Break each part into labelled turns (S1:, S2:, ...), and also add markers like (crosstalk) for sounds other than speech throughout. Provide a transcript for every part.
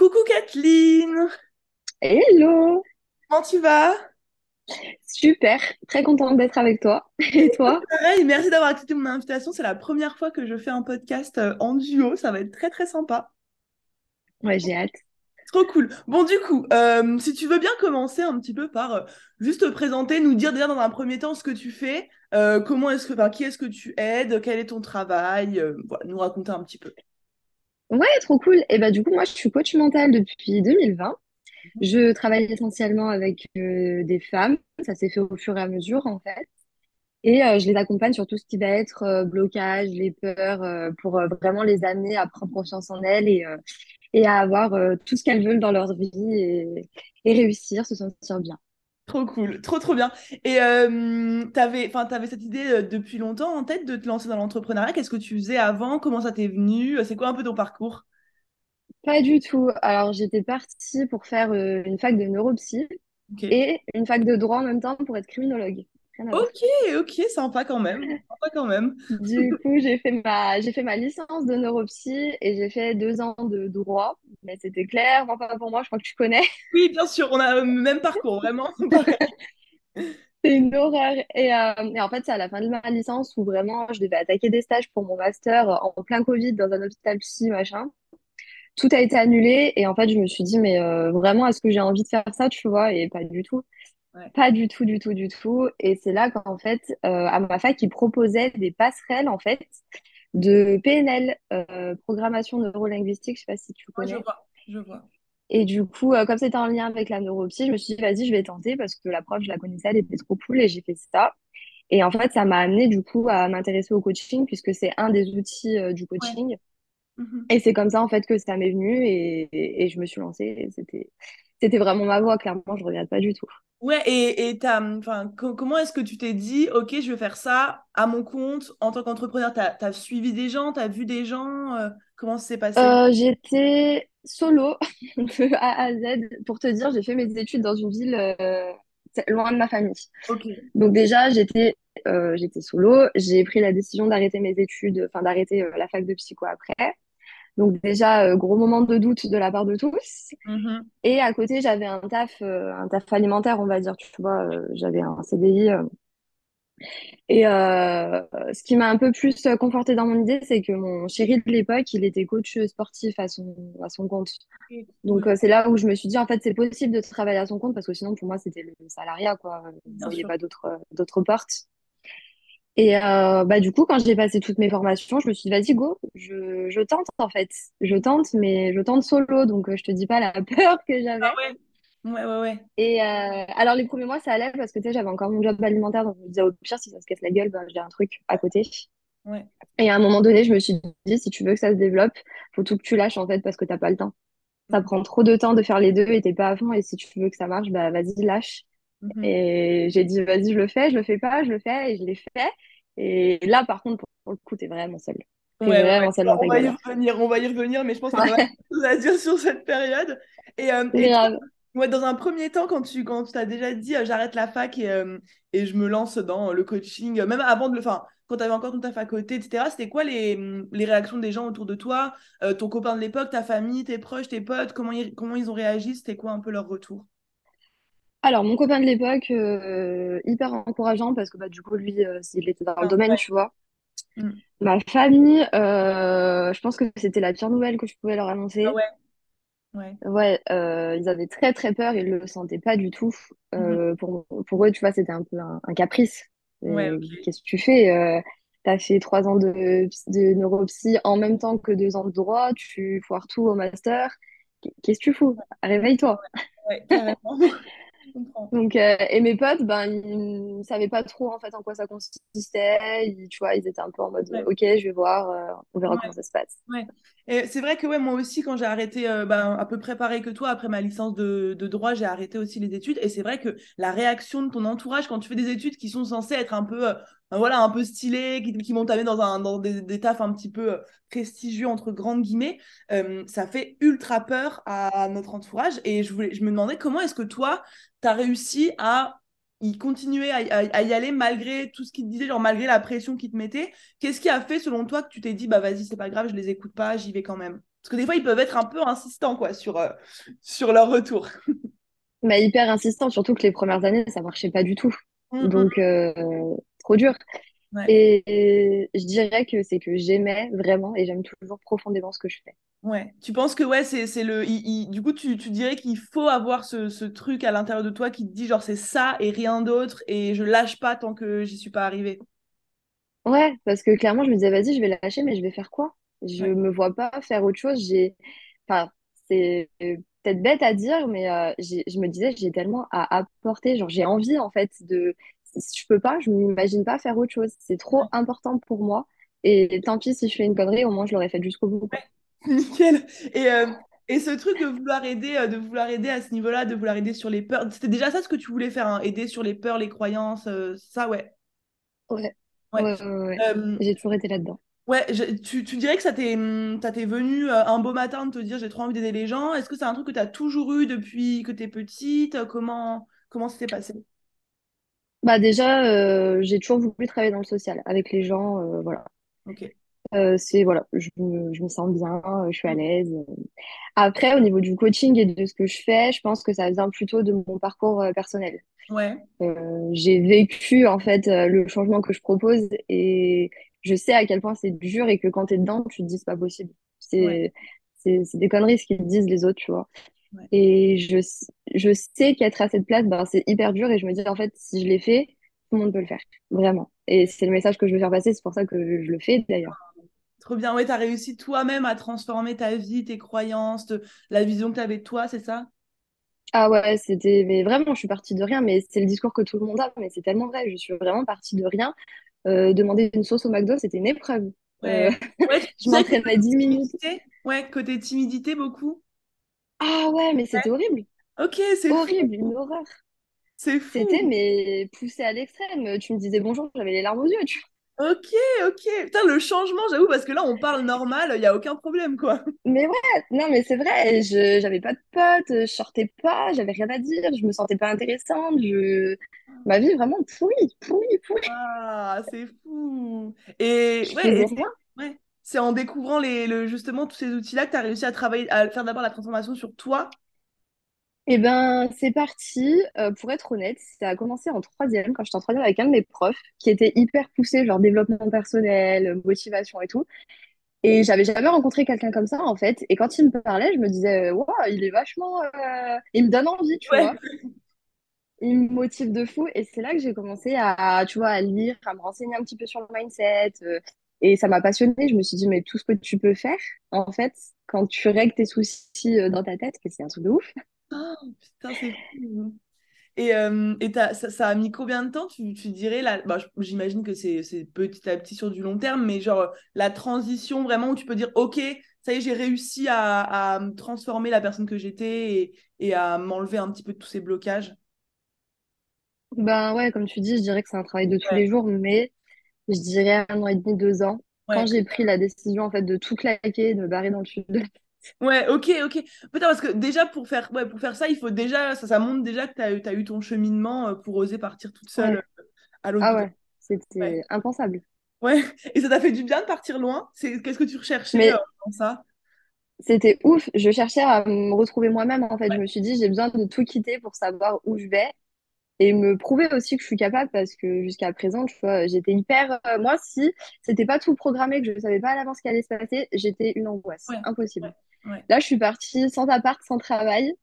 S1: Coucou Kathleen,
S2: Hello!
S1: comment tu vas?
S2: Super, très contente d'être avec toi. Et toi?
S1: Pareil, merci d'avoir accepté mon invitation. C'est la première fois que je fais un podcast euh, en duo. Ça va être très très sympa.
S2: Ouais, j'ai hâte.
S1: Trop cool. Bon, du coup, euh, si tu veux bien commencer un petit peu par euh, juste te présenter, nous dire déjà dans un premier temps ce que tu fais, euh, comment est-ce que, enfin, qui est-ce que tu aides, quel est ton travail, voilà, nous raconter un petit peu.
S2: Ouais, trop cool. Et bah du coup, moi, je suis coach mental depuis 2020.
S1: Mhm.
S2: Je travaille essentiellement avec euh, des femmes. Ça s'est fait au fur et à mesure, en fait. Et euh, je les accompagne sur tout ce qui va être euh, blocage, les peurs, pour vraiment les amener à prendre confiance en elles et, et à avoir tout ce qu'elles veulent dans leur vie et, et réussir, se sentir bien.
S1: Trop cool, trop trop bien. Et euh, t'avais, enfin, t'avais cette idée euh, depuis longtemps en tête de te lancer dans l'entrepreneuriat? Qu'est-ce que tu faisais avant? Comment ça t'est venu? C'est quoi un peu ton parcours?
S2: Pas du tout. Alors, j'étais partie pour faire euh, une fac de neuropsy et une fac de droit en même temps pour être criminologue. À voir.
S1: Ok, ok, sympa quand même. (laughs) Sympa quand même.
S2: Du coup, j'ai fait ma, j'ai fait ma licence de neuropsy et j'ai fait deux ans de droit. Mais c'était clair, enfin pas pour moi, je crois que tu connais. (laughs)
S1: Oui, bien sûr, on a le même parcours, vraiment. (laughs)
S2: C'est une horreur. Et, euh, et en fait, c'est à la fin de ma licence où vraiment je devais attaquer des stages pour mon master en plein Covid dans un hôpital psy, machin. Tout a été annulé et en fait, je me suis dit, mais euh, vraiment, est-ce que j'ai envie de faire ça, tu vois? Et pas du tout.
S1: Ouais.
S2: Pas du tout, du tout, du tout. Et c'est là qu'en fait, euh, à ma fac, ils proposaient des passerelles, en fait, de PNL, euh, programmation neurolinguistique, je sais pas si tu
S1: Ouais, je
S2: connais.
S1: vois, je vois.
S2: Et du coup, euh, comme c'était en lien avec la neuropsy, je me suis dit, vas-y, je vais tenter parce que la prof, je la connaissais, elle était trop cool et j'ai fait ça. Et en fait, ça m'a amené du coup à m'intéresser au coaching puisque c'est un des outils du coaching.
S1: Mhm.
S2: Et c'est comme ça, en fait, que ça m'est venu et, et, et je me suis lancée. C'était, c'était vraiment ma voie, clairement, je regrette pas du tout.
S1: Ouais, et, et enfin, co- comment est-ce que tu t'es dit, ok, je vais faire ça à mon compte en tant qu'entrepreneur? T'as, t'as suivi des gens, t'as vu des gens, euh, comment ça s'est passé?
S2: Euh, j'étais solo (laughs) de A à Z. Pour te dire, j'ai fait mes études dans une ville euh, loin de ma famille. Donc déjà, j'étais j'étais solo. J'ai pris la décision d'arrêter mes études, enfin d'arrêter la fac de psycho après. Donc déjà, euh, gros moment de doute de la part de tous.
S1: Mhm.
S2: Et à côté, j'avais un taf, euh, un taf alimentaire, on va dire, tu vois, euh, j'avais un CDI. Et euh, ce qui m'a un peu plus confortée dans mon idée, c'est que mon chéri de l'époque, il était coach sportif à son, à son compte. Donc euh, c'est là où je me suis dit, en fait, c'est possible de travailler à son compte parce que sinon, pour moi, c'était le salariat, quoi.
S1: Bien
S2: voyais
S1: sûr.
S2: pas d'autres, d'autres portes. Et euh, bah, du coup, quand j'ai passé toutes mes formations, je me suis dit, vas-y, go, je, je tente, en fait. Je tente, mais je tente solo. Donc, euh, je te dis pas la (laughs) peur que
S1: Ah
S2: j'avais.
S1: ouais, ouais, ouais, ouais.
S2: Et euh, alors, les premiers mois, ça allait parce que, tu sais, j'avais encore mon job alimentaire. Donc, je me disais, au pire, si ça se casse la gueule, bah, j'ai un truc à côté.
S1: Ouais.
S2: Et à un moment donné, je me suis dit, si tu veux que ça se développe, faut tout que tu lâches, en fait, parce que t'as pas le temps. Ça
S1: Mhm.
S2: prend trop de temps de faire les deux et t'es pas à fond. Et si tu veux que ça marche, bah vas-y, lâche.
S1: Mhm.
S2: Et j'ai dit, vas-y, je le fais, je le fais pas, je le fais et je l'ai fait. Et là, par contre, pour, pour le coup, t'es vraiment seul.
S1: Ouais,
S2: T'es
S1: ouais, ouais.
S2: vraiment seul
S1: On va y revenir, on va y revenir, mais je pense a mal
S2: Ouais,
S1: de choses à dire sur cette période. Et, euh, et
S2: grave.
S1: dans un premier temps, quand tu quand tu t'as déjà dit euh, j'arrête la fac et, euh, et je me lance dans le coaching, même avant de le, enfin, quand tu avais encore ton taf à côté, etc., c'était quoi les, les réactions des gens autour de toi, euh, ton copain de l'époque, ta famille, tes proches, tes potes, comment ils, comment ils ont réagi, c'était quoi un peu leur retour?
S2: Alors, mon copain de l'époque, euh, hyper encourageant parce que bah, du coup, lui, euh, il était dans le
S1: Ah,
S2: domaine,
S1: ouais.
S2: tu vois.
S1: Mm.
S2: Ma famille, euh, je pense que c'était la pire nouvelle que je pouvais leur
S1: Ah
S2: annoncer.
S1: ouais, ouais.
S2: Ouais, euh, ils avaient très très peur, ils le sentaient pas du tout.
S1: Mhm.
S2: Euh, pour, pour eux, tu vois, c'était un peu un, un caprice.
S1: Ouais,
S2: Euh,
S1: ok.
S2: qu'est-ce que tu fais? Euh, t'as fait trois ans de, de neuropsy en même temps que deux ans de droit, tu foires tout au master. Qu'est-ce que tu fous? Réveille-toi.
S1: Ouais, carrément. (laughs)
S2: Donc, euh, et mes potes, ben, ils ne savaient pas trop en fait en quoi ça consistait. Ils, tu vois, ils étaient un peu en mode,
S1: Ouais.
S2: ok, je vais voir, euh, on verra
S1: Ouais.
S2: comment ça se passe.
S1: Ouais. Et c'est vrai que ouais, moi aussi, quand j'ai arrêté, euh, ben, à peu près pareil que toi, après ma licence de, de droit, j'ai arrêté aussi les études. Et c'est vrai que la réaction de ton entourage quand tu fais des études qui sont censées être un peu, euh, voilà, un peu stylées, qui, qui vont t'amener dans, un, dans des, des tafs un petit peu euh, prestigieux, entre grandes guillemets, euh, ça fait ultra peur à notre entourage. Et je, voulais, je me demandais comment est-ce que toi, tu as réussi à y continuer à, à- à y aller malgré tout ce qu'ils te disaient, genre malgré la pression qu'ils te mettaient. Qu'est-ce qui a fait, selon toi, que tu t'es dit, bah vas-y, c'est pas grave, je les écoute pas, j'y vais quand même? Parce que des fois, ils peuvent être un peu insistants, quoi, sur, euh, sur leur retour.
S2: Mais (laughs) hyper insistant, surtout que les premières années, ça marchait pas du tout.
S1: Mm, mm.
S2: Donc, euh,
S1: Ouais.
S2: Et, et je dirais que c'est que j'aimais vraiment et j'aime toujours profondément ce que je fais.
S1: Ouais. Tu penses que ouais, c'est le. il- il- Du coup, tu, tu dirais qu'il faut avoir ce, ce truc à l'intérieur de toi qui te dit genre c'est ça et rien d'autre et je lâche pas tant que j'y suis pas arrivée.
S2: Ouais, parce que clairement, je me disais, vas-y, je vais lâcher, mais je vais faire quoi? Je
S1: Ouais.
S2: me vois pas faire autre chose. J'ai, enfin, c'est peut-être bête à dire, mais euh, je me disais, j'ai tellement à apporter. Genre, j'ai envie, en fait, de. Je peux pas, je m'imagine pas faire autre chose. C'est trop important pour moi. Et tant pis si je fais une connerie, au moins, je l'aurais faite jusqu'au bout. (laughs)
S1: Nickel. Et, euh, et ce truc de vouloir aider, euh, de vouloir aider à ce niveau-là, de vouloir aider sur les peurs, c'était déjà ça ce que tu voulais faire, hein, aider sur les peurs, les croyances, euh, ça, ouais.
S2: Ouais,
S1: Ouais. Euh,
S2: J'ai toujours été là-dedans.
S1: ouais, je- tu, tu dirais que ça t'est, t'est venu un beau matin de te dire j'ai trop envie d'aider les gens. Est-ce que c'est un truc que tu as toujours eu depuis que tu es petite? Comment, comment ça s'est passé?
S2: Bah déjà, euh, j'ai toujours voulu travailler dans le social avec les gens, euh, voilà.
S1: Ok.
S2: Euh, c'est voilà, je me, je me sens bien, euh, je suis à l'aise. Après, au niveau du coaching et de ce que je fais, je pense que ça vient plutôt de mon parcours euh, personnel.
S1: Ouais,
S2: Euh, j'ai vécu en fait euh, le changement que je propose et je sais à quel point c'est dur et que quand t'es dedans, tu te dis c'est pas possible.
S1: ouais,
S2: C'est c'est c'est des conneries ce qu'ils disent les autres, tu vois.
S1: Ouais.
S2: Et je, je sais qu'être à cette place, ben, c'est hyper dur et je me dis en fait, si je l'ai fait, tout le monde peut le faire, vraiment. Et c'est le message que je veux faire passer, c'est pour ça que je le fais d'ailleurs.
S1: Trop bien. Ouais, tu as réussi toi-même à transformer ta vie, tes croyances, te- la vision que tu avais de toi, c'est ça?
S2: Ah ouais, c'était, mais vraiment, je suis partie de rien, mais c'est le discours que tout le monde a, mais c'est tellement vrai, je suis vraiment partie de rien. Euh, demander une sauce au McDo, c'était une épreuve. Euh,
S1: Ouais. Ouais, tu (laughs)
S2: je m'entraînais 10 minutes.
S1: Ouais, côté timidité beaucoup.
S2: Ah ouais, mais c'était horrible,
S1: Ok, c'est fou.
S2: horrible, une horreur.
S1: C'est
S2: C'était,
S1: fou.
S2: mais poussé à l'extrême. Tu me disais bonjour, j'avais les larmes aux yeux, tu
S1: Ok, ok. Putain, le changement, j'avoue, parce que là, on parle normal, il n'y a aucun problème, quoi.
S2: Mais ouais, non, mais c'est vrai, je j'avais pas de potes, je sortais pas, j'avais rien à dire, je me sentais pas intéressante, je... ma vie vraiment pourrie, pourrie, pourrie.
S1: Ah, c'est fou. Et
S2: Je
S1: ouais,
S2: faisais
S1: et c'est en découvrant les, le, justement tous ces outils-là que tu as réussi à travailler, à faire d'abord la transformation sur toi.
S2: Eh ben, c'est parti. Euh, pour être honnête, ça a commencé en troisième, quand j'étais en troisième avec un de mes profs, qui était hyper poussé, genre développement personnel, motivation et tout. Et j'avais jamais rencontré quelqu'un comme ça, en fait. Et quand il me parlait, je me disais, waouh, il est vachement, euh, il me donne envie, tu
S1: Ouais.
S2: vois. Il me motive de fou. Et c'est là que j'ai commencé à, tu vois, à lire, à me renseigner un petit peu sur le mindset. euh, et ça m'a passionnée. Je me suis dit, mais tout ce que tu peux faire, en fait, quand tu règles tes soucis euh, dans ta tête, c'est un truc de ouf.
S1: Ah, putain, c'est fou. Et, euh, et ça, ça a mis combien de temps, tu, tu dirais, là, bah, j'imagine que c'est petit à petit sur du long terme, mais genre la transition vraiment où tu peux dire, OK, ça y est, j'ai réussi à, à me transformer la personne que j'étais et, et à m'enlever un petit peu de tous ces blocages?
S2: Ben ouais, comme tu dis, je dirais que c'est un travail de tous
S1: Ouais,
S2: les jours, mais je dirais un an et demi, deux ans. Quand j'ai pris la décision, en fait, de tout claquer, de me barrer dans le sud de la... (laughs)
S1: ouais, ok, ok. Putain, parce que déjà, pour faire, ouais, pour faire ça, il faut déjà, ça, ça montre déjà que tu as, eu t'as eu ton cheminement euh, pour oser partir toute seule
S2: Ouais.
S1: euh, à l'autre
S2: Ah ouais, c'était impensable.
S1: ouais. (laughs) Et ça t'a fait du bien de partir loin? Qu'est-ce que tu recherchais euh,
S2: Mais
S1: dans ça?
S2: c'était ouf. Je cherchais à me retrouver moi-même, en fait. Je me suis dit, j'ai besoin de tout quitter pour savoir où je vais et me prouver aussi que je suis capable parce que jusqu'à présent, tu vois, j'étais hyper... euh, moi, si c'était pas tout programmé, que je ne savais pas à l'avance ce qui allait se passer, j'étais une angoisse.
S1: Ouais,
S2: Impossible.
S1: ouais, ouais.
S2: Là, je suis partie sans appart, sans travail.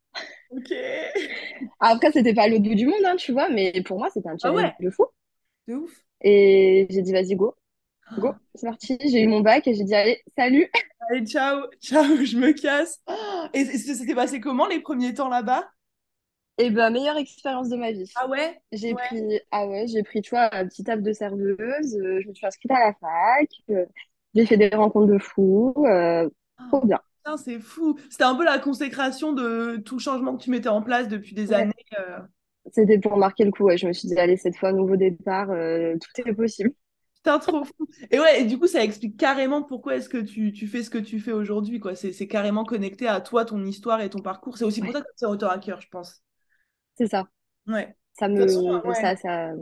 S1: Ok. (laughs)
S2: Après, c'était pas l'autre bout du monde, hein, tu vois, mais pour moi, c'était un
S1: Ah
S2: challenge
S1: ouais,
S2: de fou.
S1: de ouf.
S2: Et j'ai dit, vas-y, go, go,
S1: Ah, (gasps)
S2: c'est parti. J'ai eu mon bac et j'ai dit, allez, salut.
S1: Allez, ciao, ciao, (laughs) je me casse. Ah, Et c- ça s'est passé comment les premiers temps là-bas?
S2: Et ben, meilleure expérience de ma vie.
S1: Ah ouais?
S2: J'ai
S1: Ouais.
S2: pris, ah ouais, j'ai pris, tu vois, un petit table de serveuse. euh, je me suis inscrite à la fac. euh, j'ai fait des rencontres de fous. euh,
S1: Ah,
S2: trop bien.
S1: putain, c'est fou. C'était un peu la consécration de tout changement que tu mettais en place depuis des
S2: Ouais,
S1: années.
S2: c'était pour marquer le coup. Ouais. Je me suis dit, allez, cette fois, nouveau départ, tout est possible.
S1: Putain, trop fou. Et ouais, et du coup, ça explique carrément pourquoi est-ce que tu, tu fais ce que tu fais aujourd'hui, quoi. C'est c'est carrément connecté à toi, ton histoire et ton parcours. C'est aussi pour
S2: Ouais,
S1: ça que c'est autant à cœur, je pense.
S2: C'est ça.
S1: Ouais.
S2: Ça
S1: façon,
S2: me,
S1: ouais.
S2: ça, ça,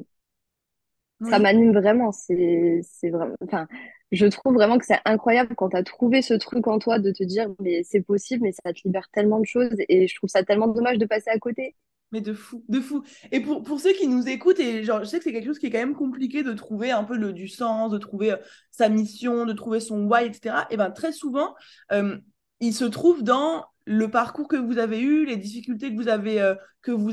S2: ça m'anime vraiment. C'est, c'est vraiment, enfin, je trouve vraiment que c'est incroyable quand tu as trouvé ce truc en toi de te dire, mais c'est possible, mais ça te libère tellement de choses et je trouve ça tellement dommage de passer à côté.
S1: Mais de fou, de fou. Et pour, pour ceux qui nous écoutent, et genre, je sais que c'est quelque chose qui est quand même compliqué de trouver un peu le, du sens, de trouver euh, sa mission, de trouver son why, etc. Et bien très souvent, euh, il se trouve dans le parcours que vous avez eu, les difficultés que vous avez, euh,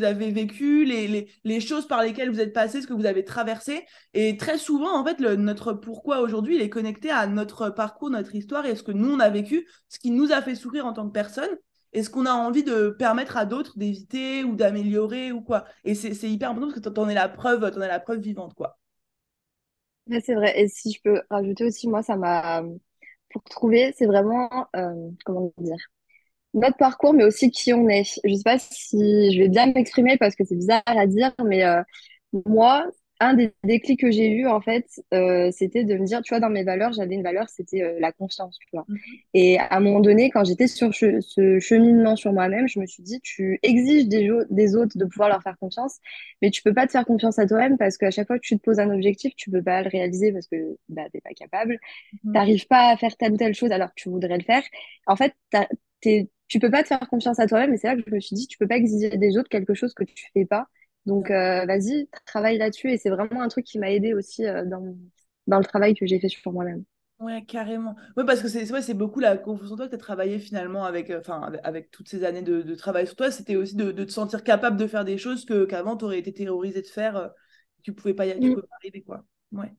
S1: avez vécues, les, les, les choses par lesquelles vous êtes passé, ce que vous avez traversé. Et très souvent, en fait, le, notre pourquoi aujourd'hui, il est connecté à notre parcours, notre histoire et ce que nous, on a vécu, ce qui nous a fait souffrir en tant que personne et ce qu'on a envie de permettre à d'autres d'éviter ou d'améliorer ou quoi. Et c'est hyper important parce que t'en es la preuve, t'en es la preuve vivante, quoi.
S2: C'est vrai. Et si je peux rajouter aussi, moi, ça m'a, pour trouver, c'est vraiment, euh, comment dire, notre parcours, mais aussi qui on est. Je sais pas si je vais bien m'exprimer parce que c'est bizarre à dire, mais euh, moi, un des déclics que j'ai eu, en fait, euh, c'était de me dire, tu vois, dans mes valeurs, j'avais une valeur, c'était euh, la confiance, tu vois.
S1: Mhm.
S2: Et à un moment donné, quand j'étais sur che- ce cheminement sur moi-même, je me suis dit, tu exiges des, des autres de pouvoir leur faire confiance, mais tu peux pas te faire confiance à toi-même parce qu'à chaque fois que tu te poses un objectif, tu peux pas le réaliser parce que bah, t'es pas capable
S1: Mhm.
S2: t'arrives pas à faire telle ou telle chose alors que tu voudrais le faire. En fait, tu peux pas te faire confiance à toi-même et c'est là que je me suis dit, tu peux pas exiger des autres quelque chose que tu fais pas. Donc, euh, vas-y, travaille là-dessus et c'est vraiment un truc qui m'a aidé aussi euh, dans, dans le travail que j'ai fait sur moi-même.
S1: Ouais, carrément. Ouais, parce que c'est ouais, c'est beaucoup la confiance en toi que tu as travaillé finalement avec, euh, enfin, avec, avec toutes ces années de, de travail sur toi. C'était aussi de, de te sentir capable de faire des choses que qu'avant tu aurais été terrorisé de faire. tu pouvais pas y, tu
S2: Mm.
S1: pouvais pas arriver, quoi. Ouais.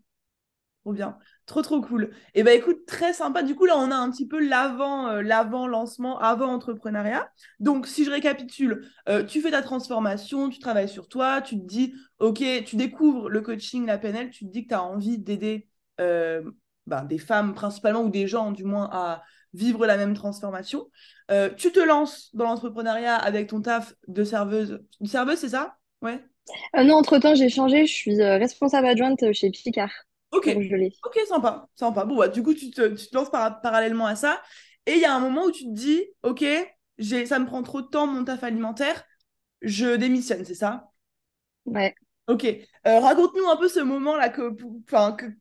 S1: Trop bien. Trop, trop cool. Et ben écoute, très sympa. Du coup, là, on a un petit peu l'avant, euh, l'avant lancement, avant entrepreneuriat. Donc, si je récapitule, euh, tu fais ta transformation, tu travailles sur toi, tu te dis, OK, tu découvres le coaching, la PNL, tu te dis que tu as envie d'aider euh, ben, des femmes principalement ou des gens du moins à vivre la même transformation. Tu te lances dans l'entrepreneuriat avec ton taf de serveuse. Une serveuse, c'est ça? Ouais.
S2: Non, entre-temps, j'ai changé. Je suis responsable adjointe chez Picard,
S1: Ok, ok, sympa, sympa. Bon, bah, du coup, tu te, tu te lances par- parallèlement à ça. Et il y a un moment où tu te dis, ok, ça me prend trop de temps, mon taf alimentaire, je démissionne, c'est ça?
S2: Ouais.
S1: Ok. Euh, raconte-nous un peu ce moment-là, que-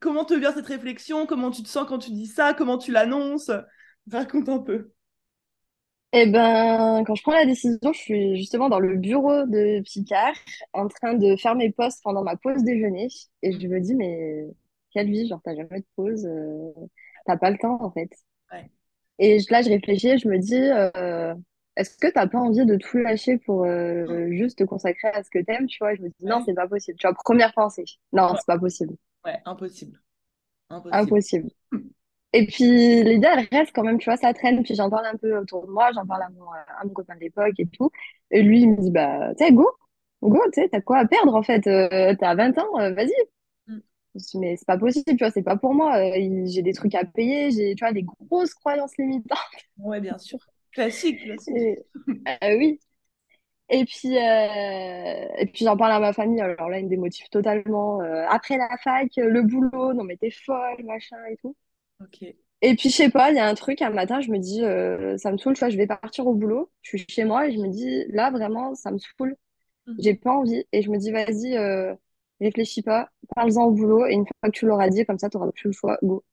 S1: comment te vient cette réflexion, comment tu te sens quand tu dis ça, comment tu l'annonces? Raconte un peu.
S2: Eh ben, quand je prends la décision, je suis justement dans le bureau de Picard, en train de faire mes postes pendant ma pause déjeuner, et je me dis, mais quelle vie, genre, t'as jamais de pause, euh, t'as pas le temps, en fait.
S1: Ouais.
S2: Et je- là, je réfléchis, je me dis, euh, est-ce que t'as pas envie de tout lâcher pour euh, juste te consacrer à ce que t'aimes, tu vois? Je me dis, non, c'est pas possible. Tu vois, première pensée, non,
S1: ouais,
S2: c'est pas possible.
S1: ouais, impossible. Impossible.
S2: Impossible. Et puis, l'idée, elle reste quand même, tu vois, ça traîne. Puis j'en parle un peu autour de moi, j'en parle à mon, à mon copain de l'époque et tout. Et lui, il me dit, bah, tu sais, go, go, tu sais, t'as quoi à perdre en fait? Euh, t'as 20 ans, euh, vas-y.
S1: Mm.
S2: Je dis, mais c'est pas possible, tu vois, c'est pas pour moi. Euh, j'ai des trucs à payer, j'ai, tu vois, des grosses croyances limitantes. (laughs)
S1: Ouais, bien sûr. Classique, classique.
S2: Et, euh, oui. Et puis, euh, et puis j'en parle à ma famille. Alors là, ils me démotivent totalement. Euh, après la fac, le boulot, non mais t'es folle, machin et tout.
S1: Ok.
S2: Et puis, je sais pas, il y a un truc, un matin, je me dis, ça me saoule, tu vois, je vais partir au boulot, je suis chez moi et je me dis, là, vraiment, ça me saoule, j'ai
S1: Mhm.
S2: pas envie. Et je me dis, vas-y, réfléchis pas, parle-en au boulot, et une fois que tu l'auras dit, comme ça, tu n'auras plus le choix, go.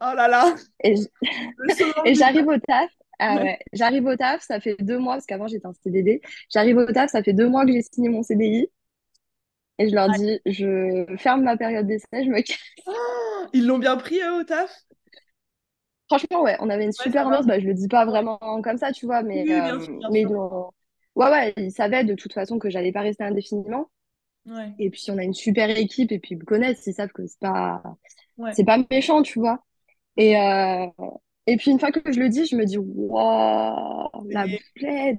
S1: Oh là là,
S2: Et (laughs) (laughs) j'arrive au taf, ah
S1: Ouais.
S2: j'arrive au taf, ça fait deux mois, parce qu'avant, j'étais en CDD, j'arrive au taf, ça fait deux mois que j'ai signé mon CDI, et je leur dis, je ferme ma période d'essai, je me casse.
S1: Oh, ils l'ont bien pris, eux, au taf?
S2: Franchement, ouais, on avait une
S1: Ouais,
S2: super ambiance. Bah, je le dis pas vraiment comme ça, tu vois, mais,
S1: Oui,
S2: euh, mais ont- ouais, ouais, ils savaient de toute façon que j'allais pas rester indéfiniment.
S1: Ouais,
S2: Et puis, on a une super équipe et puis ils me connaissent, ils savent que c'est pas,
S1: ouais.
S2: c'est pas méchant, tu vois. Et, euh, et puis, une fois que je le dis, je me dis, waouh, la boulette.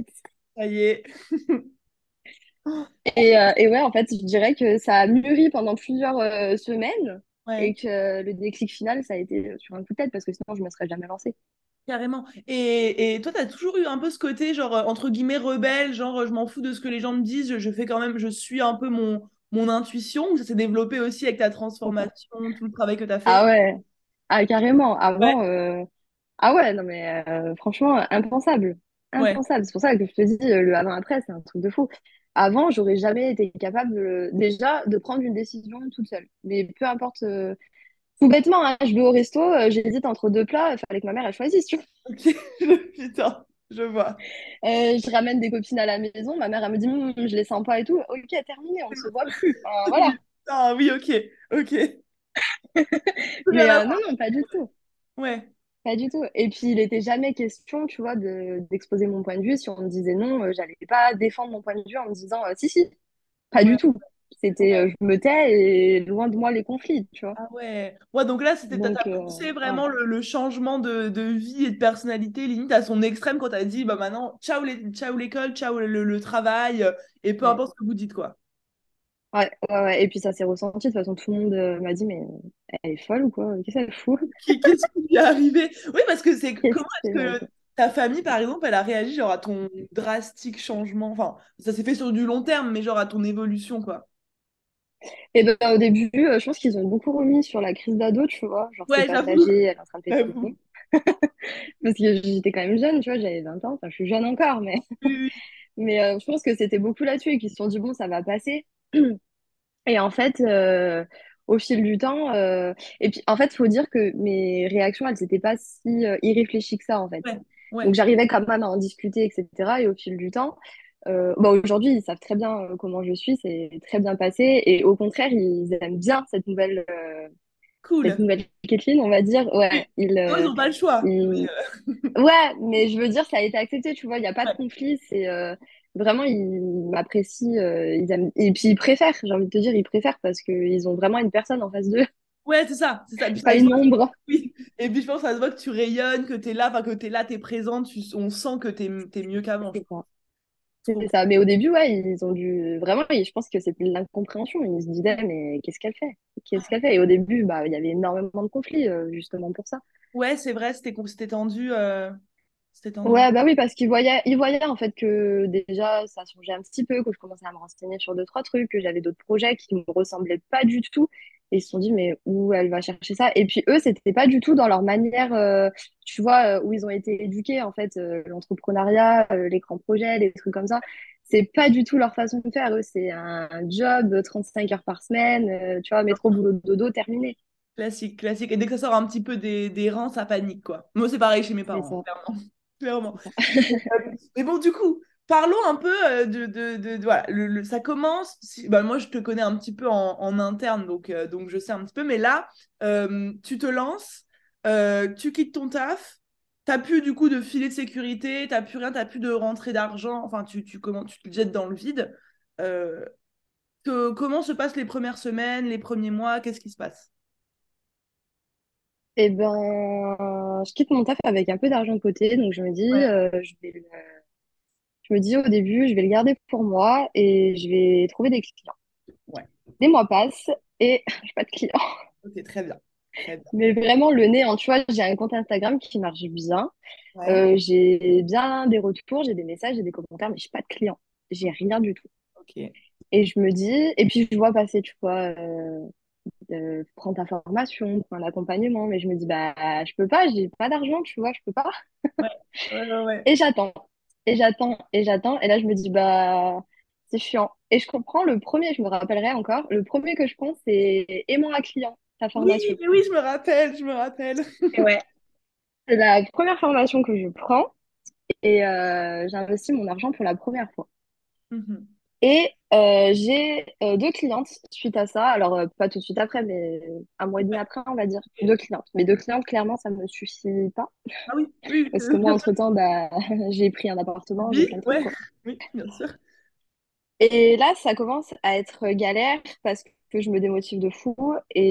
S1: ça y est. (laughs)
S2: Et, euh, et ouais, en fait, je dirais que ça a mûri pendant plusieurs euh, semaines et que le déclic final, ça a été sur un coup de tête parce que sinon, je me serais jamais lancée.
S1: Carrément. Et, et toi, tu as toujours eu un peu ce côté, genre, euh, entre guillemets, rebelle, genre, euh, je m'en fous de ce que les gens me disent, je, je fais quand même, je suis un peu mon, mon intuition, ou ça s'est développé aussi avec ta transformation, tout le travail que tu as
S2: Ah
S1: fait?
S2: ouais, ah, carrément.
S1: Ouais,
S2: Avant, euh, ah ouais, non mais euh, franchement, impensable.
S1: ouais,
S2: Impensable. C'est pour ça que je te dis, euh, le avant-après, c'est un truc de fou. avant, j'aurais jamais été capable euh, déjà de prendre une décision toute seule. Mais peu importe, euh, tout bêtement, hein, je vais au resto, euh, j'hésite entre deux plats, il fallait que ma mère elle choisisse, tu vois.
S1: Ok, (laughs) putain, je vois.
S2: Euh, je ramène des copines à la maison, ma mère elle me dit, Hum, je les sens pas et tout. Ok, terminé, on se voit plus. Enfin, (laughs) voilà.
S1: Ah oui, ok, ok. (laughs)
S2: Mais euh, non, non, pas du tout.
S1: Ouais,
S2: Pas du tout. Et puis, il était jamais question, tu vois, de, d'exposer mon point de vue. Si on me disait non, euh, j'allais pas défendre mon point de vue en me disant, euh, si, si, pas
S1: ouais,
S2: du tout. C'était,
S1: ouais.
S2: euh, je me tais et loin de moi les conflits, tu vois.
S1: Ah ouais. Ouais, donc là, c'était,
S2: Donc, euh,
S1: poussé
S2: ouais.
S1: vraiment le, le changement de, de vie et de personnalité, limite à son extrême quand t'as dit, bah maintenant, ciao les, ciao l'école, ciao le, le travail, et peu
S2: Ouais.
S1: importe ce que vous dites, quoi.
S2: Ouais, ouais, ouais. Et puis ça s'est ressenti. De toute façon, tout le monde euh, m'a dit, mais elle est folle ou quoi? Qu'est-ce qu'elle fout? (laughs)
S1: Qui- Qu'est-ce qui lui est arrivé? Oui, parce que c'est
S2: Qu'est-ce (laughs)
S1: comment est-ce que ta famille, par exemple, elle a réagi genre à ton drastique changement? Enfin, ça s'est fait sur du long terme, mais genre à ton évolution, quoi.
S2: Et ben, au début, euh, je pense qu'ils ont beaucoup remis sur la crise d'ado, tu vois. Genre, c'est
S1: Ouais, j'avoue.
S2: passager, elle est en train de. (laughs) (laughs) Parce que j'étais quand même jeune, tu vois, j'avais 20 ans. Enfin, je suis jeune encore, mais, (laughs) mais euh, je pense que c'était beaucoup là-dessus et qu'ils se sont dit, bon, ça va passer. (clears throat) Et en fait, euh, au fil du temps, euh, et puis en fait, il faut dire que mes réactions, elles n'étaient pas si irréfléchies que ça, en fait.
S1: Ouais,
S2: Donc j'arrivais quand même à en discuter, etc. Et au fil du temps, euh, bon, aujourd'hui, ils savent très bien euh, comment je suis, c'est très bien passé. Et au contraire, ils aiment bien cette nouvelle, euh, cette
S1: Cool.
S2: nouvelle Kathleen, on va dire. Ouais, ils,
S1: Non, ils
S2: euh,
S1: n'ont pas le choix.
S2: Ils-
S1: euh, (laughs)
S2: ouais, mais je veux dire, ça a été accepté, tu vois, il n'y a pas de conflit. C'est euh, vraiment, ils m'apprécient, euh, ils aiment... et puis ils préfèrent, j'ai envie de te dire, ils préfèrent parce qu'ils ont vraiment une personne en face d'eux,
S1: Ouais, c'est ça. C'est ça. Puis
S2: pas une ombre.
S1: oui. Et puis je pense que ça se voit que tu rayonnes, que tu es là, enfin que tu es là, tu es présente, tu- on sent que tu es, mieux qu'avant,
S2: C'est ça. Mais au début, ouais, ils ont dû. Vraiment, je pense que c'était de l'incompréhension. Ils se disaient, mais qu'est-ce qu'elle fait? Qu'est-ce qu'elle fait? Et au début, bah, il y avait énormément de conflits, euh, justement pour ça.
S1: Ouais, c'est vrai, c'était c'était tendu. euh, Tendu.
S2: Ouais, bah oui, parce qu'ils voyaient, ils voyaient en fait que déjà, ça changeait un petit peu, que je commençais à me renseigner sur deux, trois trucs, que j'avais d'autres projets qui me ressemblaient pas du tout. Et ils se sont dit, mais où elle va chercher ça? Et puis eux, c'était pas du tout dans leur manière, euh, tu vois, euh, où ils ont été éduqués, en fait, euh, l'entrepreneuriat, euh, les grands projets, les trucs comme ça. C'est pas du tout leur façon de faire. Eux, c'est un, un job, 35 heures par semaine, tu vois, métro, boulot, dodo, terminé.
S1: Classique, classique. Et dès que ça sort un petit peu des, des reins, ça panique, quoi. Moi, c'est pareil chez mes parents, clairement. Clairement. Euh, Mais bon, du coup, parlons un peu euh, de, de, de- voilà, ça commence. bah, moi, je te connais un petit peu en, en interne, donc, euh, donc je sais un petit peu. Mais là, tu te lances, tu quittes ton taf, t'as plus du coup de filet de sécurité, t'as plus rien, t'as plus de rentrée d'argent. Enfin, tu, tu, comment, tu te jettes dans le vide. Comment se passent les premières semaines, les premiers mois? Qu'est-ce qui se passe?
S2: Eh ben, je quitte mon taf avec un peu d'argent de côté, donc je me dis,
S1: Ouais,
S2: euh, je vais le- je me dis au début, je vais le garder pour moi et je vais trouver des clients.
S1: ouais.
S2: Des mois passent et (laughs) j'ai pas de clients.
S1: Ok, très bien. Très bien.
S2: Mais vraiment le nez, hein, tu vois, j'ai un compte Instagram qui marche bien.
S1: Ouais,
S2: Euh, j'ai bien des retours, j'ai des messages, j'ai des commentaires, mais j'ai pas de clients. J'ai rien du tout.
S1: ok.
S2: Et je me dis, et puis je vois passer, tu vois, euh, prends ta formation, prends un accompagnement, mais je me dis, bah, je peux pas, j'ai pas d'argent, tu vois, je peux pas.
S1: Ouais, ouais, ouais. ouais.
S2: Et j'attends, et j'attends, et j'attends. Et là, je me dis, bah, c'est chiant. Et je comprends le premier, je me rappellerai encore, le premier que je prends, c'est aimant à client, ta
S1: Oui,
S2: formation.
S1: mais oui, je me rappelle, je me rappelle.
S2: Et ouais. C'est la première formation que je prends et euh, j'investis mon argent pour la première fois.
S1: Mhm.
S2: Et euh, j'ai euh, deux clientes suite à ça. Alors, euh, pas tout de suite après, mais un mois et demi après, on va dire. Deux clientes. Mais deux clientes, clairement, ça ne me suffit pas.
S1: Ah oui, oui,
S2: Parce que moi, entre-temps, bah, (laughs) j'ai pris un appartement,
S1: oui, ouais, oui, bien sûr.
S2: Et là, ça commence à être galère parce que je me démotive de fou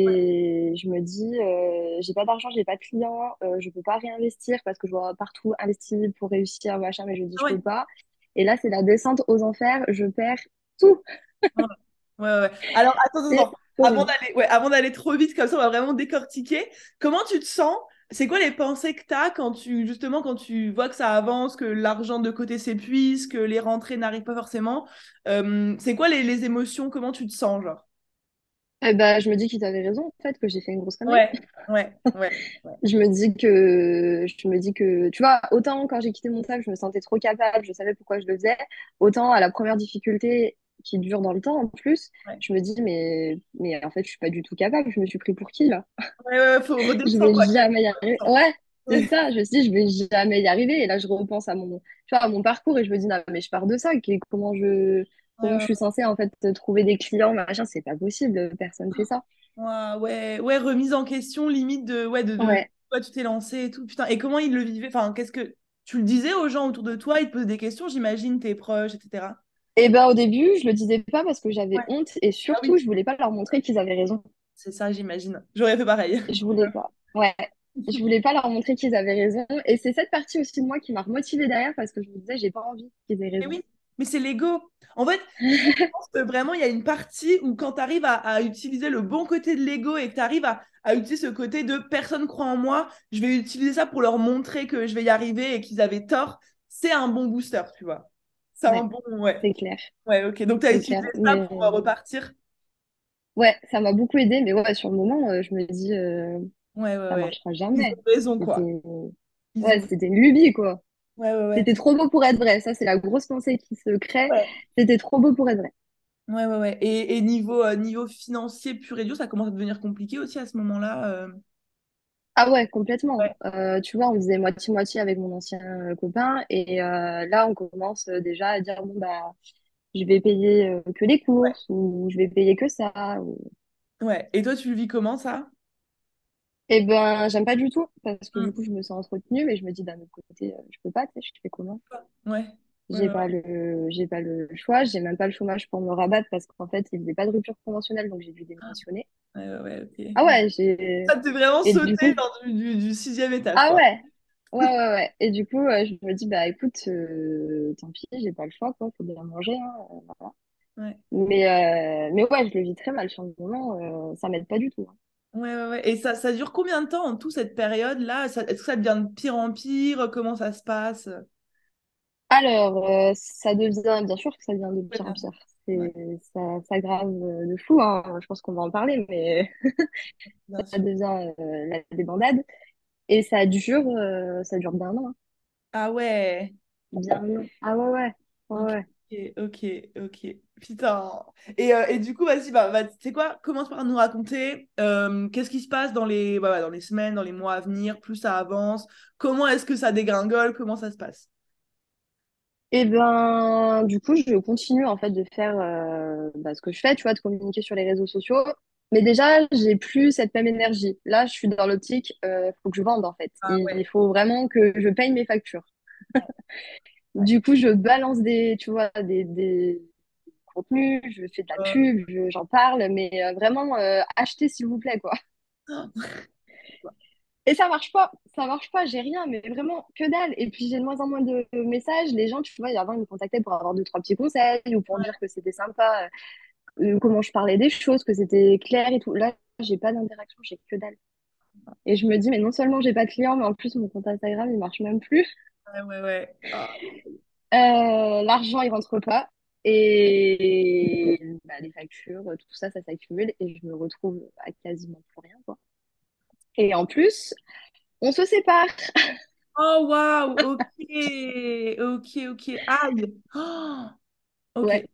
S1: Ouais,
S2: et je me dis, j'ai pas d'argent, j'ai pas de clients, je peux pas réinvestir parce que je vois partout investir pour réussir, machin, mais je dis,
S1: ah
S2: je
S1: ouais,
S2: peux pas. Et là, c'est la descente aux enfers, je perds tout.
S1: ouais, ouais. ouais. Alors, attends, attends. Avant d'aller ouais, avant d'aller trop vite, comme ça, on va vraiment décortiquer. Comment tu te sens? C'est quoi les pensées que tu as quand tu, justement, quand tu vois que ça avance, que l'argent de côté s'épuise, que les rentrées n'arrivent pas forcément? Euh, c'est quoi les, les émotions? Comment tu te sens, genre?
S2: Eh ben, je me dis qu'ils avaient raison, en fait, que j'ai fait une grosse connerie.
S1: Ouais, ouais, ouais, ouais. (laughs)
S2: Je me dis que, je me dis que, tu vois, autant quand j'ai quitté mon taf, je me sentais trop capable, je savais pourquoi je le faisais, autant à la première difficulté qui dure dans le temps en plus,
S1: Ouais,
S2: je me dis, mais, mais en fait, je suis pas du tout capable, je me suis pris pour qui là?
S1: ouais, ouais, faut
S2: Je vais
S1: quoi.
S2: jamais y arriver. Ouais, c'est ça, je me suis dit, je vais jamais y arriver. Et là, je repense à mon, tu vois, à mon parcours et je me dis, non, mais je pars de ça, comment je,
S1: ouais,
S2: comment je suis censée en fait trouver des clients, machin, c'est pas possible, personne fait ça.
S1: Ouais, ouais, ouais, remise en question, limite de, ouais, de, de
S2: Ouais.
S1: toi, tu t'es lancé et tout. Putain, et comment ils le vivaient? Enfin, qu'est-ce que tu le disais aux gens autour de toi? Ils te posaient des questions, j'imagine, tes proches, etc.
S2: Et ben au début, je le disais pas parce que j'avais honte et
S1: Ah
S2: surtout,
S1: oui,
S2: je voulais pas leur montrer qu'ils avaient raison.
S1: c'est ça, j'imagine. J'aurais fait pareil.
S2: Je voulais pas. Ouais. Je voulais pas leur montrer qu'ils avaient raison. Et c'est cette partie aussi de moi qui m'a remotivée derrière parce que je me disais, j'ai pas envie qu'ils aient
S1: Mais
S2: raison.
S1: oui, mais c'est l'ego. En fait, (laughs) pense que vraiment, il y a une partie où quand tu arrives à, à utiliser le bon côté de l'ego et que tu arrives à, à utiliser ce côté de personne croit en moi, je vais utiliser ça pour leur montrer que je vais y arriver et qu'ils avaient tort, c'est un bon booster, tu vois. C'est un bon. Ouais,
S2: c'est clair.
S1: ouais, ok. Donc, tu as utilisé
S2: clair.
S1: ça
S2: Mais
S1: pour euh, repartir?
S2: ouais, ça m'a beaucoup aidé. Mais ouais, sur le moment, euh, je me dis, euh,
S1: Ouais, ouais,
S2: ça
S1: ouais.
S2: marchera
S1: Ils
S2: jamais.
S1: ont raison, quoi. Ils
S2: ouais,
S1: ont.
S2: c'était une lubie, quoi.
S1: Ouais, ouais, ouais.
S2: C'était trop beau pour être vrai. Ça, c'est la grosse pensée qui se crée. C'était trop beau pour être vrai.
S1: ouais, ouais. ouais. Et, et niveau, euh, niveau financier pur et dur, ça commence à devenir compliqué aussi à ce moment-là. euh?
S2: Ah ouais, complètement. Euh, tu vois, on faisait moitié-moitié avec mon ancien copain et là, on commence déjà à dire, bon, bah, je vais payer que les courses ou je vais payer que ça. ou-
S1: Ouais. Et toi, tu le vis comment, ça?
S2: Eh ben, j'aime pas du tout parce que du
S1: Hmm.
S2: coup, je me sens entretenue mais je me dis d'un autre côté, euh, je peux pas, tu sais, je fais comment?
S1: Ouais.
S2: J'ai
S1: ouais,
S2: pas le, j'ai pas le choix, j'ai même pas le chômage pour me rabattre parce qu'en fait, il faisait pas de rupture conventionnelle donc j'ai dû démissionner.
S1: ouais, ouais, ouais,
S2: Ah ouais, j'ai.
S1: Ça t'est vraiment
S2: Et du
S1: sauté
S2: coup,
S1: dans du, du- du sixième étage,
S2: ah
S1: quoi.
S2: ouais, Ouais, ouais, ouais. Et du coup, euh, je me dis, bah écoute, euh, tant pis, j'ai pas le choix, quoi, faut bien manger, hein, voilà.
S1: Ouais.
S2: Mais, euh, mais ouais, je le vis très mal sur le moment, ça m'aide pas du tout. hein.
S1: Ouais, ouais, ouais. Et ça, ça dure combien de temps en tout, cette période-là? Ça- Est-ce que ça devient de pire en pire? Comment ça se passe?
S2: Alors, euh, ça devient, bien sûr que ça devient de pire en pire. C'est, ça s'aggrave euh, de fou, hein. Je pense qu'on va en parler, mais (laughs) ça devient euh, la débandade. Et ça dure, euh, ça dure bien un an. hein.
S1: Ah ouais.
S2: Bien un an. Ah ouais, ouais. Ouais.
S1: Ok, ok. Putain. Et, euh, et du coup, vas-y, bah, bah, tu sais quoi? Commence par nous raconter euh, qu'est-ce qui se passe dans les, bah, ouais, dans les semaines, dans les mois à venir, plus ça avance. Comment est-ce que ça dégringole? Comment ça se passe?
S2: Et ben, du coup, je continue en fait de faire euh, bah, ce que je fais, tu vois, de communiquer sur les réseaux sociaux. Mais déjà, j'ai plus cette même énergie. Là, je suis dans l'optique, euh, faut que je vende en fait.
S1: Ah
S2: Il, il faut vraiment que je paye mes factures. (laughs)
S1: ouais.
S2: Du coup, je balance des, tu vois, des, des contenus, je fais de la pub, je- j'en parle, mais euh, vraiment, euh, achetez s'il vous plaît, quoi. (gasps) Et ça marche pas, ça marche pas, j'ai rien, mais vraiment que dalle. Et puis j'ai de moins en moins de messages. Les gens, tu vois, avant, ils me contactaient pour avoir deux, trois petits conseils ou pour dire que c'était sympa, euh, comment je parlais des choses, que c'était clair et tout. Là, j'ai pas d'interaction, j'ai que dalle. Et je me dis, mais non seulement j'ai pas de clients, mais en plus mon compte Instagram, il marche même plus.
S1: ouais, ouais, ouais.
S2: Euh, l'argent, il rentre pas. Et bah, les factures, tout ça, ça s'accumule et je me retrouve à quasiment plus rien, quoi. Et en plus, on se sépare. (laughs)
S1: Oh, waouh, ok, ok, ok, aïe. Oh,
S2: Ouais.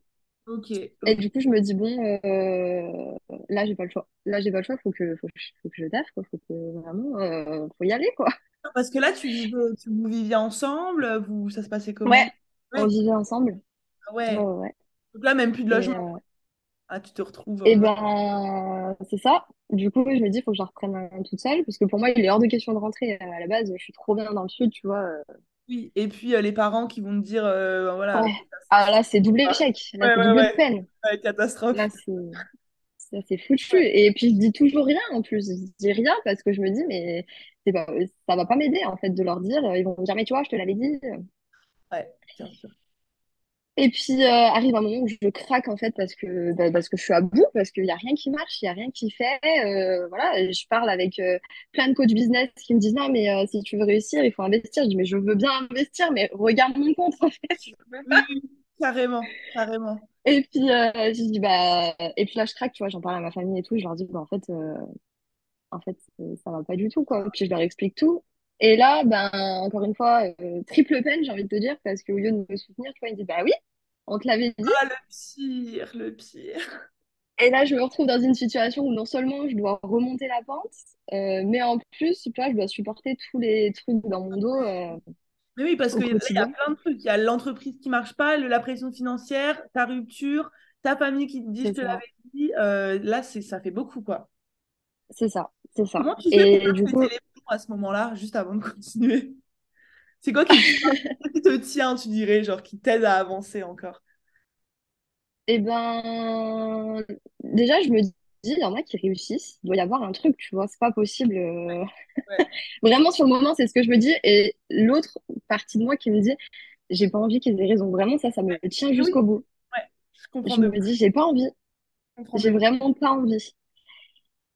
S1: Ok,
S2: Et du coup, je me dis, bon, euh, là, j'ai pas le choix. Là, j'ai pas le choix, faut que, faut que, je- faut que je taffe, quoi. Faut que vraiment, euh, faut y aller, quoi.
S1: Parce que là, tu tu, vous viviez ensemble, vous, ça se passait
S2: Ouais,
S1: comment?
S2: on
S1: Ouais,
S2: vivait ensemble.
S1: ah
S2: Ouais,
S1: ouais.
S2: ouais, ouais.
S1: Donc là, même plus de logement.
S2: euh,
S1: Ah, tu te retrouves.
S2: et
S1: euh,
S2: ben, c'est ça. Du coup, je me dis, il faut que je la reprenne euh, toute seule, parce que pour moi, il est hors de question de rentrer. Euh, À la base, je suis trop bien dans le sud, tu vois. Euh.
S1: Oui, et puis euh, les parents qui vont te dire, euh, voilà,
S2: Ouais. Ah, là, c'est double échec. Là,
S1: ouais,
S2: double peine.
S1: catastrophe.
S2: Là, c'est, ça, c'est (laughs) foutu. Et puis, je dis toujours rien, en plus. Je dis rien parce que je me dis, mais pas, ça va pas m'aider, en fait, de leur dire. Ils vont me dire, mais tu vois, je te l'avais dit.
S1: ouais, bien sûr.
S2: Et puis, euh, arrive un moment où je craque, en fait, parce que, bah, parce que je suis à bout, parce qu'il y a rien qui marche, il y a rien qui fait. Euh, voilà, je parle avec euh, plein de coachs business qui me disent, non, mais si tu veux réussir, il faut investir. Je dis, mais je veux bien investir, mais regarde mon compte, en fait. Je peux pas.
S1: Oui, oui, carrément, carrément.
S2: Et puis, je dis, bah, et puis là, je craque, tu vois, j'en parle à ma famille et tout. Je leur dis, bah, en fait, en fait, ça va pas du tout, quoi. Puis je leur explique tout. Et là, ben, encore une fois, euh, triple peine, j'ai envie de te dire, parce qu'au lieu de me soutenir, tu vois, ils me disent, bah oui, on te l'avait dit.
S1: Ah, le pire, le pire.
S2: Et là, je me retrouve dans une situation où non seulement je dois remonter la pente, euh, mais en plus, tu vois, je dois supporter tous les trucs dans mon dos, euh,
S1: Mais oui, parce
S2: au
S1: que là, il y a plein de trucs. Il y a l'entreprise qui marche pas, le- la pression financière, ta rupture, ta famille qui te dit, je te l'avais dit. Euh, là, ça fait beaucoup, quoi.
S2: c'est ça, c'est ça.
S1: Comment tu fais pour
S2: Et
S1: mettre
S2: du coup,
S1: à ce moment-là, juste avant de (laughs) continuer? C'est quoi qui te, qui te tient, tu dirais, genre, qui t'aide à avancer encore?
S2: eh ben, déjà, je me dis, il y en a qui réussissent, il doit y avoir un truc, tu vois, c'est pas possible. euh.
S1: Ouais. (laughs)
S2: Vraiment, sur le moment, c'est ce que je me dis. Et l'autre partie de moi qui me dit, j'ai pas envie qu'ils aient raison. Vraiment, ça, ça me tient
S1: Et oui,
S2: jusqu'au bout.
S1: ouais, je comprends
S2: Je me dis, j'ai pas envie, j'ai vraiment pas envie.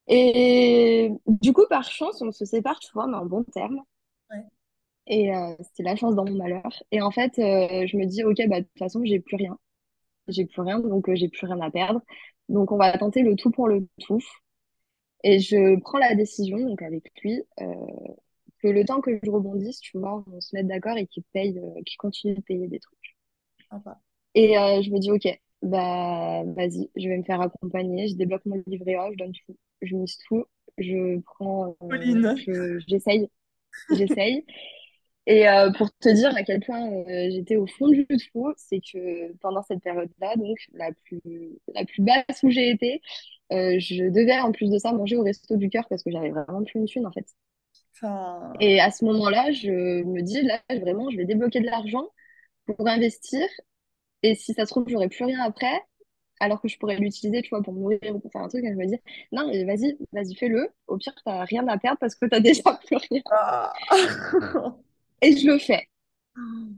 S2: Et du coup, par chance, on se sépare, tu vois, mais en bon terme. Et euh, c'était la chance dans mon malheur. Et en fait, euh, je me dis, ok, bah, de toute façon, j'ai plus rien. J'ai plus rien, donc euh, j'ai plus rien à perdre. Donc, on va tenter le tout pour le tout. Et je prends la décision, donc avec lui, que le temps que je rebondisse, tu vois, on se mette d'accord et qu'il paye, qu'il continue de payer des trucs.
S1: Sympa.
S2: Et euh, je me dis, ok, bah, vas-y, je vais me faire accompagner. Je débloque mon livret A, je donne tout. Je mise tout. Je prends,
S1: Pauline.
S2: je, j'essaye, j'essaye. (laughs) Et euh, pour te dire à quel point euh, j'étais au fond du trou, c'est que pendant cette période-là, donc la plus, la plus basse où j'ai été, euh, je devais en plus de ça manger au resto du cœur parce que j'avais vraiment plus une thune en fait.
S1: Enfin,
S2: Et à ce moment-là, je me dis, là, vraiment, je vais débloquer de l'argent pour investir. Et si ça se trouve, j'aurai plus rien après, alors que je pourrais l'utiliser, tu vois, pour mourir ou pour faire un truc. Et je me dis, non, mais vas-y, vas-y, fais-le. Au pire, t'as rien à perdre parce que t'as (laughs) déjà plus rien.
S1: ah. (laughs)
S2: Et je le fais.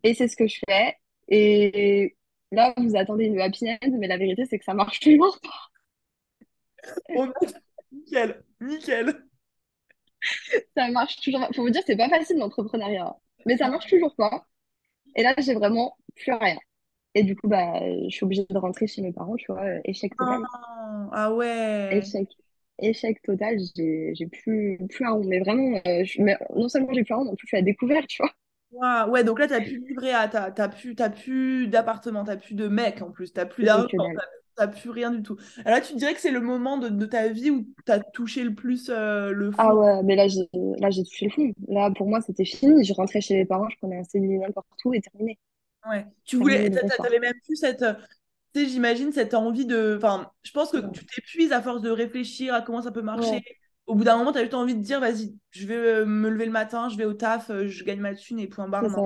S2: Et c'est ce que je fais. Et là, vous attendez une happy end, mais la vérité, c'est que ça marche (laughs) toujours
S1: On a- Nickel, nickel.
S2: Ça marche toujours. Faut vous dire, c'est pas facile l'entrepreneuriat. Mais ça marche toujours pas. Et là, j'ai vraiment plus rien. Et du coup, bah, je suis obligée de rentrer chez mes parents, tu vois, euh, échec total.
S1: Non. Ah ouais.
S2: Échec. Échec total, j'ai plus, plus un rond. Mais vraiment, euh, je- mais non seulement j'ai plus un rond, mais en plus, je suis à découvert, tu vois.
S1: Ouais, donc là, t'as plus de livret A, t'as, t'as plus, plus d'appartement, t'as plus de mec en plus, t'as plus d'argent, t'as, plus rien du tout. Alors là, tu dirais que c'est le moment de, de ta vie où t'as touché le plus euh, le
S2: Ah
S1: fond?
S2: ouais, mais là, j'ai là, j'ai touché le fond. Là, pour moi, c'était fini. Je rentrais chez mes parents, je prenais un n'importe où et terminé.
S1: Ouais. Tu voulais, t'avais même plus cette, tu sais, j'imagine cette envie de, enfin, je pense que tu t'épuises à force de réfléchir à comment ça peut marcher.
S2: Ouais.
S1: Au bout d'un moment, t'as juste envie de dire, vas-y, je vais euh, me lever le matin, je vais au taf, euh, je gagne ma thune et point barre,
S2: C'est ça.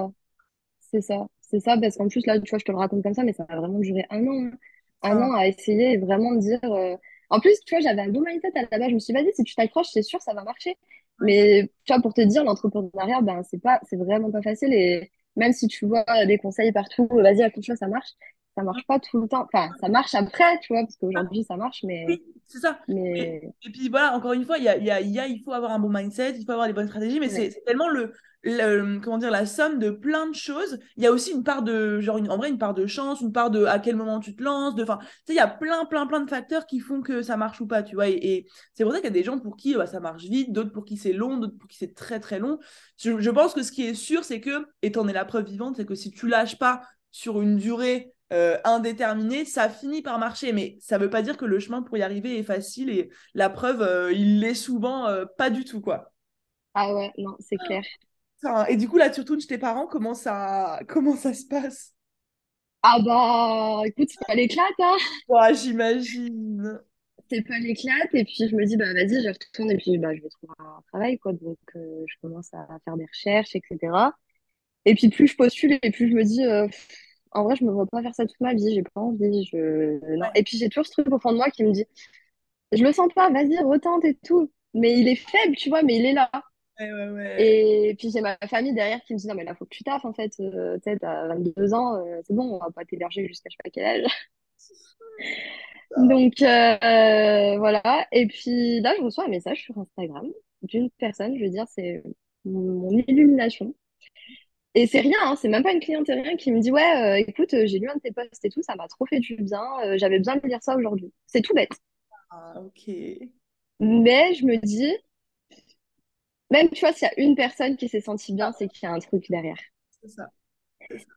S2: C'est ça, c'est ça, parce qu'en plus, là, tu vois, je te le raconte comme ça, mais ça a vraiment duré un an. hein. Un
S1: Enfin,
S2: an à essayer et vraiment de dire. euh, En plus, tu vois, j'avais un bon mindset à la base. Je me suis dit, vas-y, si tu t'accroches, c'est sûr, ça va marcher. Mais tu vois, pour te dire, l'entrepreneuriat, ben, c'est pas... c'est vraiment pas facile. Et même si tu vois des conseils partout, vas-y, accroche-toi, ça marche, ça marche pas tout le temps. Enfin, ça marche après, tu vois, parce qu'aujourd'hui, ça marche, mais.
S1: Oui, c'est ça. Et,
S2: mais...
S1: et puis voilà, encore une fois, il y a, y a, y a- il faut avoir un bon mindset, il faut avoir les bonnes stratégies, mais c'est
S2: Ouais,
S1: c'est tellement le, le- comment dire, la somme de plein de choses. Il y a aussi une part de, genre, une- en vrai, une part de chance, une part de à quel moment tu te lances, de, enfin, tu sais, il y a plein, plein, plein de facteurs qui font que ça marche ou pas, tu vois. Et, et c'est pour ça qu'il y a des gens pour qui bah, ça marche vite, d'autres pour qui c'est long, d'autres pour qui c'est très, très long. Je, je pense que ce qui est sûr, c'est que, et t'en es la preuve vivante, c'est que si tu lâches pas sur une durée euh, indéterminée, ça finit par marcher. Mais ça veut pas dire que le chemin pour y arriver est facile et la preuve, euh, il l'est souvent euh, pas du tout, quoi.
S2: Ah ouais, non, c'est clair.
S1: Enfin, et du coup, là, tu retournes chez tes parents, comment ça, comment ça se passe?
S2: Ah bah, écoute, c'est pas l'éclate, hein.
S1: Ouais, j'imagine.
S2: c'est pas l'éclate et puis je me dis bah vas-y je retourne et puis bah je vais trouver un travail quoi donc euh, je commence à faire des recherches etc et puis plus je postule et plus je me dis pff, en vrai je me vois pas faire ça toute ma vie j'ai pas envie je non. Et puis j'ai toujours ce truc au fond de moi qui me dit je le sens pas vas-y retente et tout. Mais il est faible tu vois mais il est là.
S1: Ouais, ouais. ouais.
S2: et puis j'ai ma famille derrière qui me dit non mais là faut que tu taffes en fait. Euh, tu sais t'as 22 ans euh, c'est bon on va pas t'héberger jusqu'à je sais pas quel âge. Donc euh, voilà. Et puis là, je reçois un message sur Instagram d'une personne, je veux dire, c'est mon illumination, Et c'est rien, hein, c'est même pas une cliente rien qui me dit, ouais, euh, écoute, euh, j'ai lu un de tes posts et tout, ça m'a trop fait du bien, euh, j'avais besoin de lire ça aujourd'hui. C'est tout bête.
S1: Ah, ok.
S2: Mais je me dis, même, tu vois, s'il y a une personne qui s'est sentie bien, c'est qu'il y a un truc derrière.
S1: C'est ça.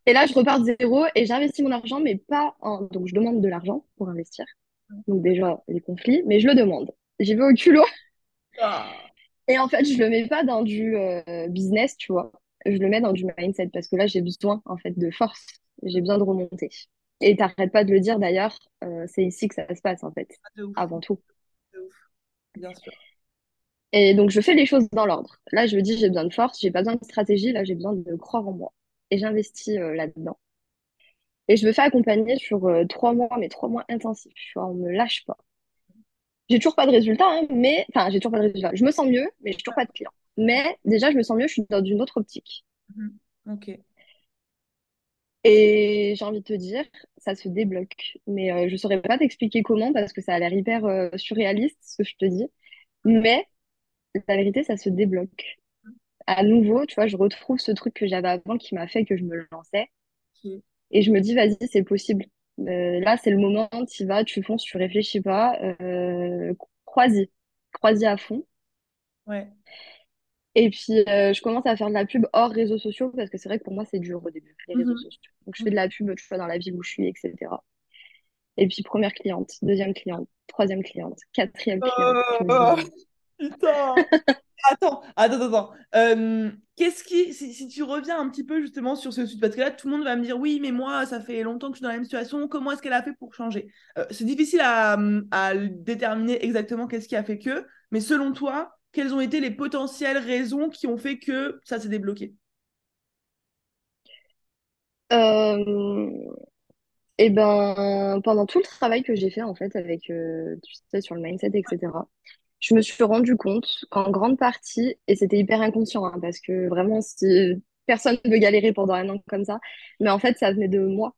S2: Et là, je repars de zéro et j'investis mon argent, mais pas en... Donc, je demande de l'argent pour investir. Donc, déjà, les conflits, mais je le demande. J'y vais au culot.
S1: Ah,
S2: Et en fait, je le mets pas dans du euh, business, tu vois. Je le mets dans du mindset parce que là, j'ai besoin, en fait, de force. J'ai besoin de remonter. Et t'arrêtes pas de le dire d'ailleurs, euh, c'est ici que ça se passe, en fait,
S1: de ouf,
S2: avant tout.
S1: de ouf. Bien sûr.
S2: Et donc, je fais les choses dans l'ordre. Là, je me dis, j'ai besoin de force, j'ai pas besoin de stratégie, là, j'ai besoin de croire en moi. Et j'investis euh, là-dedans. Et je me fais accompagner sur euh, trois mois, mais trois mois intensifs. Tu vois, on me lâche pas. J'ai toujours pas de résultat, hein, mais enfin, j'ai toujours pas de résultat. Je me sens mieux, mais j'ai toujours pas de clients. Mais déjà, je me sens mieux, je suis dans une autre optique.
S1: Mhm. Ok.
S2: Et j'ai envie de te dire, ça se débloque. Mais euh, je saurais pas t'expliquer comment parce que ça a l'air hyper euh, surréaliste, ce que je te dis. Mais la vérité, ça se débloque. À nouveau, tu vois, je retrouve ce truc que j'avais avant qui m'a fait que je me lançais. Et je me dis, vas-y, c'est possible. Euh, là, c'est le moment, tu vas, tu fonces, tu réfléchis pas. Crois-y. Crois-y à fond.
S1: Ouais.
S2: Et puis, euh, je commence à faire de la pub hors réseaux sociaux parce que c'est vrai que pour moi, c'est dur au début, les réseaux
S1: Mhm.
S2: sociaux. Donc, je fais de la pub, tu vois, dans la ville où je suis, etc. Et puis, première cliente, deuxième cliente, troisième cliente, quatrième cliente. Me dis,
S1: Oh,
S2: mais
S1: putain. (laughs) Attends, attends, attends. Euh, qu'est-ce qui, si, si tu reviens un petit peu justement sur ce sujet, parce que là, tout le monde va me dire, oui, mais moi, ça fait longtemps que je suis dans la même situation, comment est-ce qu'elle a fait pour changer? Euh, c'est difficile à, à déterminer exactement qu'est-ce qui a fait que, mais selon toi, quelles ont été les potentielles raisons qui ont fait que ça s'est débloqué?
S2: Euh, et ben, pendant tout le travail que j'ai fait, en fait, avec, euh, tu sais, sur le mindset, etc., je me suis rendu compte qu'en grande partie, et c'était hyper inconscient, hein, parce que vraiment, si personne ne veut galérer pendant un an comme ça, mais en fait, ça venait de moi.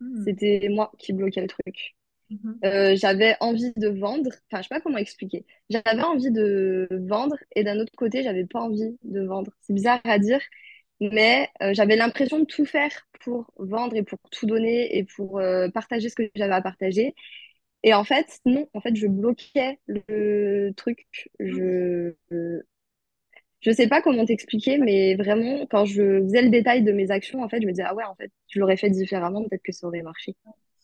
S1: Mhm,
S2: C'était moi qui bloquais le truc.
S1: Mhm,
S2: Euh, j'avais envie de vendre, enfin, je sais pas comment expliquer. J'avais envie de vendre, et d'un autre côté, j'avais pas envie de vendre. C'est bizarre à dire, mais euh, j'avais l'impression de tout faire pour vendre et pour tout donner et pour euh, partager ce que j'avais à partager. Et en fait, non, en fait, je bloquais le truc. Je, je sais pas comment t'expliquer, mais vraiment, quand je faisais le détail de mes actions, en fait, je me disais, ah ouais, en fait, je l'aurais fait différemment, peut-être que ça aurait marché.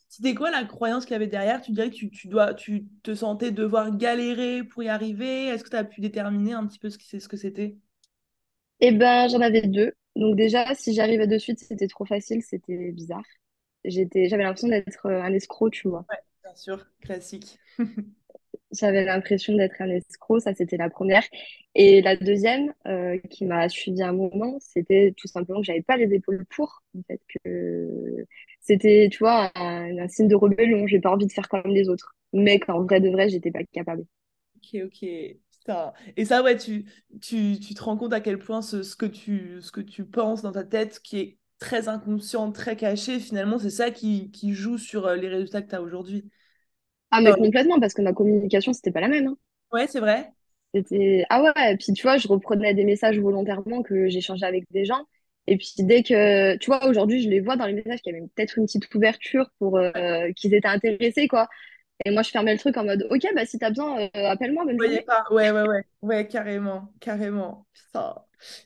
S1: C'était quoi la croyance qu'il y avait derrière? Tu dirais que tu, tu dois, tu te sentais devoir galérer pour y arriver? Est-ce que tu as pu déterminer un petit peu ce que c'est, ce que c'était?
S2: Eh ben, j'en avais deux. Donc déjà, si j'arrivais de suite, c'était trop facile, c'était bizarre. J'étais, j'avais l'impression d'être euh, un escroc, tu vois.
S1: Ouais, bien sûr, classique. (laughs)
S2: J'avais l'impression d'être un escroc, ça c'était la première. Et la deuxième, euh, qui m'a suivi un moment, c'était tout simplement que j'avais pas les épaules pour, en fait, que c'était, tu vois, un, un signe de rébellion, j'ai pas envie de faire comme les autres. Mais qu'en vrai de vrai, j'étais pas capable.
S1: Ok, ok. Et ça, ouais, tu, tu, tu te rends compte à quel point ce, ce que tu, ce que tu penses dans ta tête, qui est très inconscient, très caché, finalement, c'est ça qui, qui joue sur euh, les résultats que tu as aujourd'hui.
S2: Ah, mais complètement, parce que ma communication, c'était pas la même, hein.
S1: Ouais, c'est vrai.
S2: C'était... Ah ouais, et puis tu vois, je reprenais des messages volontairement que j'échangeais avec des gens. Et puis dès que, tu vois, aujourd'hui, je les vois dans les messages qu'il y avait peut-être une petite ouverture pour
S1: Ouais,
S2: euh, qu'ils étaient intéressés, quoi. Et moi, je fermais le truc en mode, OK, bah si t'as besoin, euh, appelle-moi,
S1: pas. Ouais, ouais, ouais. Ouais, carrément, carrément. Putain.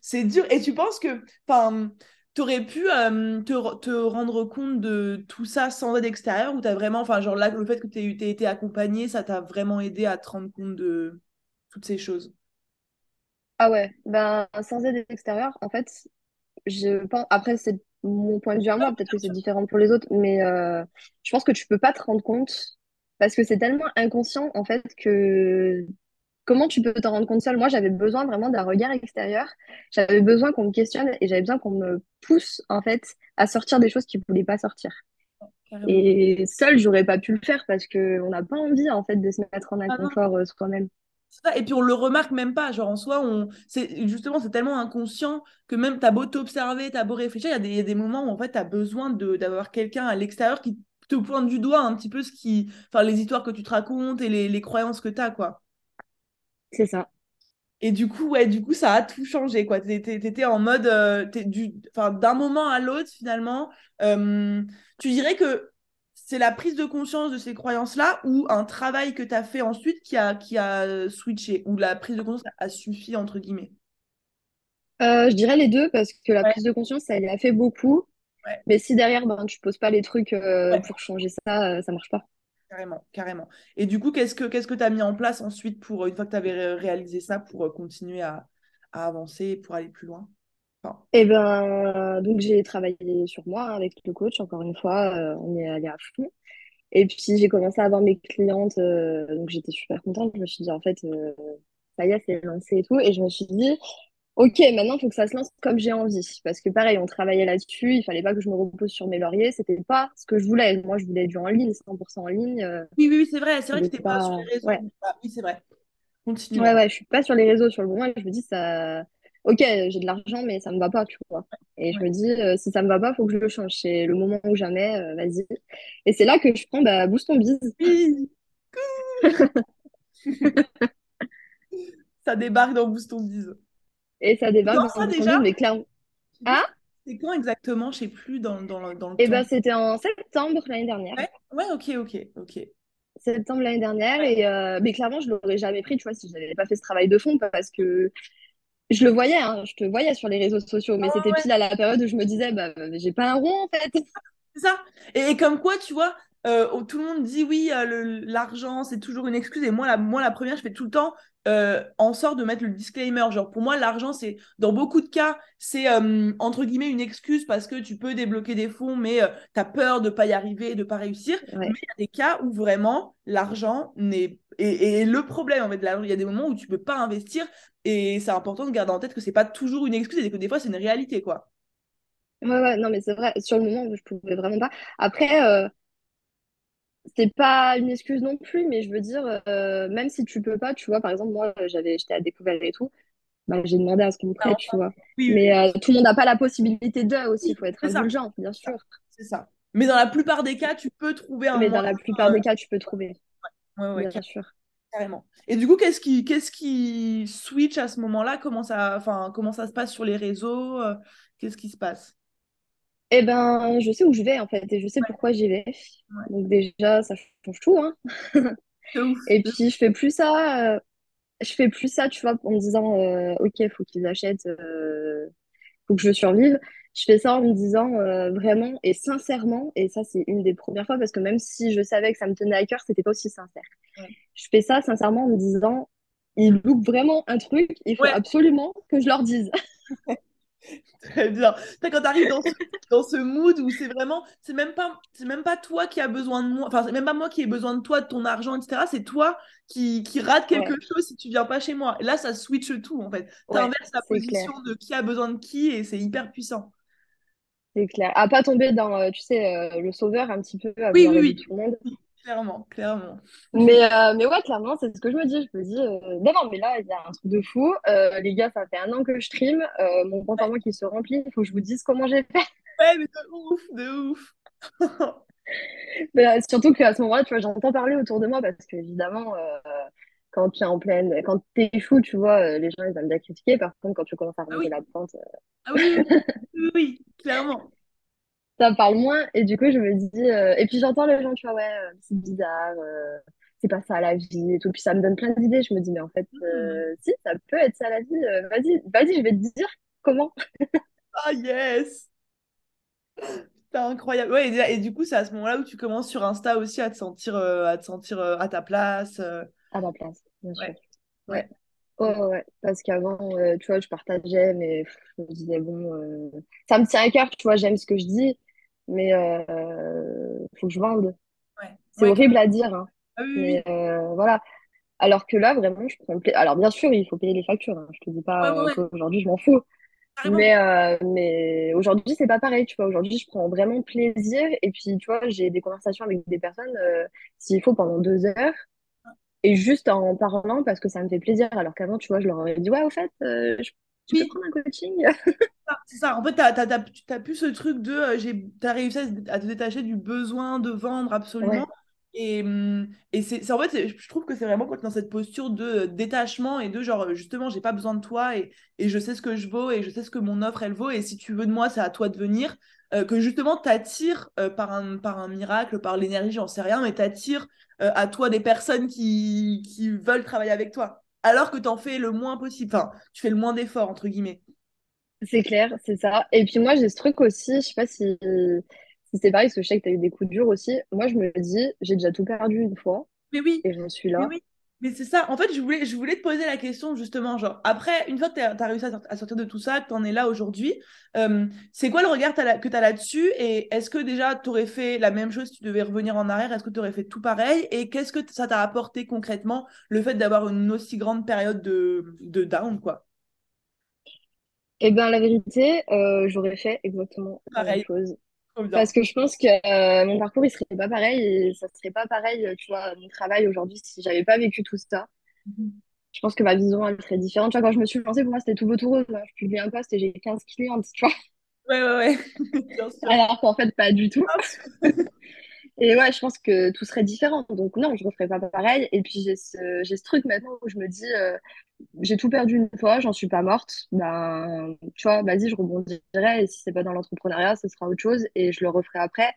S1: C'est dur. Et tu penses que, enfin, t'aurais pu euh, te, te rendre compte de tout ça sans aide extérieure ou t'as vraiment, enfin, genre là, le fait que tu aies été accompagné, ça t'a vraiment aidé à te rendre compte de toutes ces choses?
S2: Ah ouais, ben sans aide extérieure, en fait, je pense, après, c'est mon point de vue à moi, peut-être que c'est différent pour les autres, mais euh, je pense que tu peux pas te rendre compte parce que c'est tellement inconscient, en fait, que Comment tu peux t'en rendre compte seul? Moi, j'avais besoin vraiment d'un regard extérieur. J'avais besoin qu'on me questionne et j'avais besoin qu'on me pousse, en fait, à sortir des choses qui ne voulaient pas sortir.
S1: Carrément.
S2: Et seul, j'aurais pas pu le faire parce qu'on n'a pas envie, en fait, de se mettre en
S1: Ah
S2: inconfort euh, soi-même.
S1: Et puis on le remarque même pas. Genre en soi, on... c'est justement c'est tellement inconscient que même t'as beau t'observer, t'as beau réfléchir, il y a des, moments où en fait t'as besoin de d'avoir quelqu'un à l'extérieur qui te pointe du doigt un petit peu ce qui, enfin les histoires que tu te racontes et les, les croyances que t'as quoi.
S2: C'est ça.
S1: Et du coup, ouais, du coup, ça a tout changé, quoi. T'étais en mode, euh, du, d'un moment à l'autre, finalement, euh, tu dirais que c'est la prise de conscience de ces croyances-là ou un travail que tu as fait ensuite qui a, qui a switché, ou la prise de conscience a suffi, entre guillemets?
S2: Euh, Je dirais les deux, parce que la prise de conscience, elle a fait beaucoup. Mais si derrière, ben, tu poses pas les trucs pour changer ça, ça marche pas.
S1: Carrément, carrément. Et du coup, qu'est-ce que que tu as mis en place ensuite pour, une fois que tu avais réalisé ça, pour euh, continuer à, à avancer, pour aller plus loin?
S2: Eh ben, donc j'ai travaillé sur moi avec le coach, encore une fois, euh, on est allé à fond. Et puis j'ai commencé à avoir mes clientes, euh, donc j'étais super contente. Je me suis dit, en fait, ça y est, c'est lancé et tout. Et je me suis dit, Ok, maintenant, il faut que ça se lance comme j'ai envie. Parce que pareil, on travaillait là-dessus. Il fallait pas que je me repose sur mes lauriers. C'était pas ce que je voulais. Moi, je voulais du en ligne, 100% en ligne.
S1: Euh, oui, oui, c'est vrai. C'est vrai que tu pas... pas sur les réseaux. Ah, oui, c'est vrai.
S2: Continue. Ouais, ouais, je suis pas sur les réseaux sur le moment. Et je me dis, ça. Ok, j'ai de l'argent, mais ça me va pas, tu vois. Et je me dis, euh, si ça me va pas, il faut que je le change. C'est le moment où jamais, euh, vas-y. Et c'est là que je prends bah, Boost ton bise. (laughs)
S1: ça débarque dans Boost ton bise.
S2: Et ça débarque dans
S1: ça, déjà
S2: mais clairement.
S1: Ah C'est quand exactement? Je sais plus dans, dans, dans le
S2: Et eh ben c'était en septembre l'année dernière.
S1: Ouais, ok, ok, ok.
S2: Septembre l'année dernière. Et euh, mais clairement, je l'aurais jamais pris, tu vois, si je n'avais pas fait ce travail de fond, parce que je le voyais, hein, je te voyais sur les réseaux sociaux, mais c'était pile à la période où je me disais, bah, j'ai pas un rond en fait. (laughs)
S1: C'est ça. Et, comme quoi, tu vois, euh, tout le monde dit oui, euh, l'argent, c'est toujours une excuse. Et moi la, moi, la première, je fais tout le temps euh, en sorte de mettre le disclaimer. Genre, pour moi, l'argent, c'est, dans beaucoup de cas, c'est entre guillemets une excuse parce que tu peux débloquer des fonds, mais tu as peur de pas y arriver, de pas réussir. Mais il y a des cas où vraiment l'argent n'est. Et, le problème, en fait, il y a des moments où tu peux pas investir et c'est important de garder en tête que c'est pas toujours une excuse et que des fois, c'est une réalité, quoi.
S2: Ouais, ouais, non, mais c'est vrai, sur le moment, je pouvais vraiment pas. Après, euh, c'est pas une excuse non plus, mais je veux dire, euh, même si tu peux pas, tu vois, par exemple, moi, j'avais, j'étais à découvert et tout, bah, j'ai demandé à ce qu'on me prête, tu vois. mais euh, tout le monde n'a pas la possibilité d'eux aussi, il faut être indulgent, bien sûr.
S1: C'est ça. Mais dans la plupart des cas, tu peux trouver un.
S2: Mais dans la plupart des cas, tu peux trouver.
S1: Ouais, ouais, bien sûr. Carrément. Et du coup, qu'est-ce qui, qu'est-ce qui switch à ce moment-là? Comment ça, enfin, comment ça se passe sur les réseaux? Qu'est-ce qui se passe?
S2: Eh ben, je sais où je vais en fait et je sais pourquoi j'y vais. Donc déjà, ça change tout, hein. Et puis je fais plus ça, euh, je fais plus ça, tu vois, en me disant, euh, ok, il faut qu'ils achètent, euh, faut que je survive. Je fais ça en me disant vraiment et sincèrement, et ça c'est une des premières fois parce que même si je savais que ça me tenait à cœur, c'était pas aussi sincère. Je fais ça sincèrement en me disant, ils loupent vraiment un truc, il faut absolument que je leur dise. (laughs) (laughs)
S1: Très bien. Quand tu arrives dans ce, dans ce mood où c'est vraiment, c'est même pas, c'est même pas toi qui as besoin de moi, enfin c'est même pas moi qui ai besoin de toi, de ton argent, etc. C'est toi qui, qui rate quelque chose si tu viens pas chez moi. Et là, ça switch tout en fait. Tu inverses la position de qui a besoin de qui et c'est hyper puissant.
S2: C'est clair. À pas tomber dans, euh, tu sais, euh, le sauveur un petit peu, à oui, oui, oui. tout le monde.
S1: Clairement, clairement.
S2: Mais, euh, mais ouais, clairement, c'est ce que je me dis. Je me dis, euh, non, mais là, il y a un truc de fou. Euh, les gars, ça fait un an que je stream. mon compte en moi qui se remplit. Il faut que je vous dise comment j'ai fait.
S1: Ouais, mais de ouf, de ouf. (laughs)
S2: mais, surtout qu'à ce moment-là, tu vois, j'entends parler autour de moi parce qu'évidemment, quand tu es en pleine, quand tu es fou, tu vois, les gens, ils aiment bien critiquer. Par contre, quand tu commences à ah remonter la pente.
S1: Ah oui, oui, oui, (laughs) clairement
S2: ça parle moins. Et du coup, je me dis. Euh, et puis j'entends les gens, tu vois, ouais, euh, c'est bizarre, euh, c'est pas ça la vie et tout. Puis ça me donne plein d'idées. Je me dis, mais en fait, hmm. si, ça peut être ça la vie. vas-y, vas-y, je vais te dire comment. (laughs)
S1: Ah, yes! C'est incroyable. Ouais, et, du coup, c'est à ce moment-là où tu commences sur Insta aussi à te sentir, à, te sentir à ta place.
S2: À ta place, bien sûr. Ouais. ouais. ouais, parce qu'avant, tu vois, je partageais, mais je me disais, bon, ça me tient à cœur, tu vois, j'aime ce que je dis, mais il euh, faut que je vende. C'est horrible à dire, hein. ah mais euh, voilà. Alors que là, vraiment, je prends Alors, bien sûr, il faut payer les factures. Hein. Je te dis pas qu'aujourd'hui, je m'en fous. Mais, euh, mais aujourd'hui, c'est pas pareil, tu vois. Aujourd'hui, je prends vraiment plaisir. Et puis, tu vois, j'ai des conversations avec des personnes, s'il faut, pendant deux heures. Et juste en parlant parce que ça me fait plaisir. Alors qu'avant, tu vois, je leur aurais dit, ouais, au fait, je tu peux prendre un coaching?
S1: C'est ça. En fait, tu n'as plus ce truc de. Euh, tu as réussi à te détacher du besoin de vendre absolument. Et, hum, et c'est en fait, je trouve que c'est vraiment quand tu es dans cette posture de euh, détachement et de genre, justement, j'ai pas besoin de toi et, et, je sais ce que je vaux et je sais ce que mon offre elle vaut. Et si tu veux de moi, c'est à toi de venir. Euh, que justement, t'attires euh, par, un, par un miracle, par l'énergie, j'en sais rien, mais t'attires euh, à toi des personnes qui, qui veulent travailler avec toi. Alors que tu en fais le moins possible. Enfin, tu fais le moins d'efforts, entre guillemets.
S2: C'est clair, c'est ça. Et puis moi, j'ai ce truc aussi, je sais pas si si c'est pareil, parce que je sais que tu as eu des coups durs aussi. Moi, je me dis, j'ai déjà tout perdu une fois.
S1: Mais oui.
S2: Et j'en suis là.
S1: Mais oui. Mais c'est ça. En fait, je voulais, je voulais te poser la question, justement. Genre, après, une fois que tu as, réussi à, sortir de tout ça, que tu en es là aujourd'hui, euh, c'est quoi le regard que tu as là-dessus? Et est-ce que déjà, tu aurais fait la même chose si tu devais revenir en arrière? Est-ce que tu aurais fait tout pareil? Et qu'est-ce que ça t'a apporté concrètement, le fait d'avoir une aussi grande période de, de down, quoi?
S2: Eh bien, la vérité, euh, j'aurais fait exactement la même chose. Parce que je pense que euh, mon parcours, il serait pas pareil et ça serait pas pareil, tu vois, mon travail aujourd'hui si j'avais pas vécu tout ça. Mhm. Je pense que ma vision, elle serait différente. Tu vois, quand je me suis lancée, pour moi, c'était tout beau tout rose. Je publie un post et j'ai 15 clientes, tu vois.
S1: Ouais, ouais, ouais. (laughs)
S2: Alors qu'en fait, pas du tout. (laughs) (laughs) et ouais, je pense que tout serait différent. Donc non, je referais pas pareil. Et puis j'ai ce, j'ai ce truc maintenant où je me dis, euh, j'ai tout perdu une fois, j'en suis pas morte. Ben, tu vois, vas-y, je rebondirai. Et si c'est pas dans l'entrepreneuriat, ce sera autre chose et je le referai après.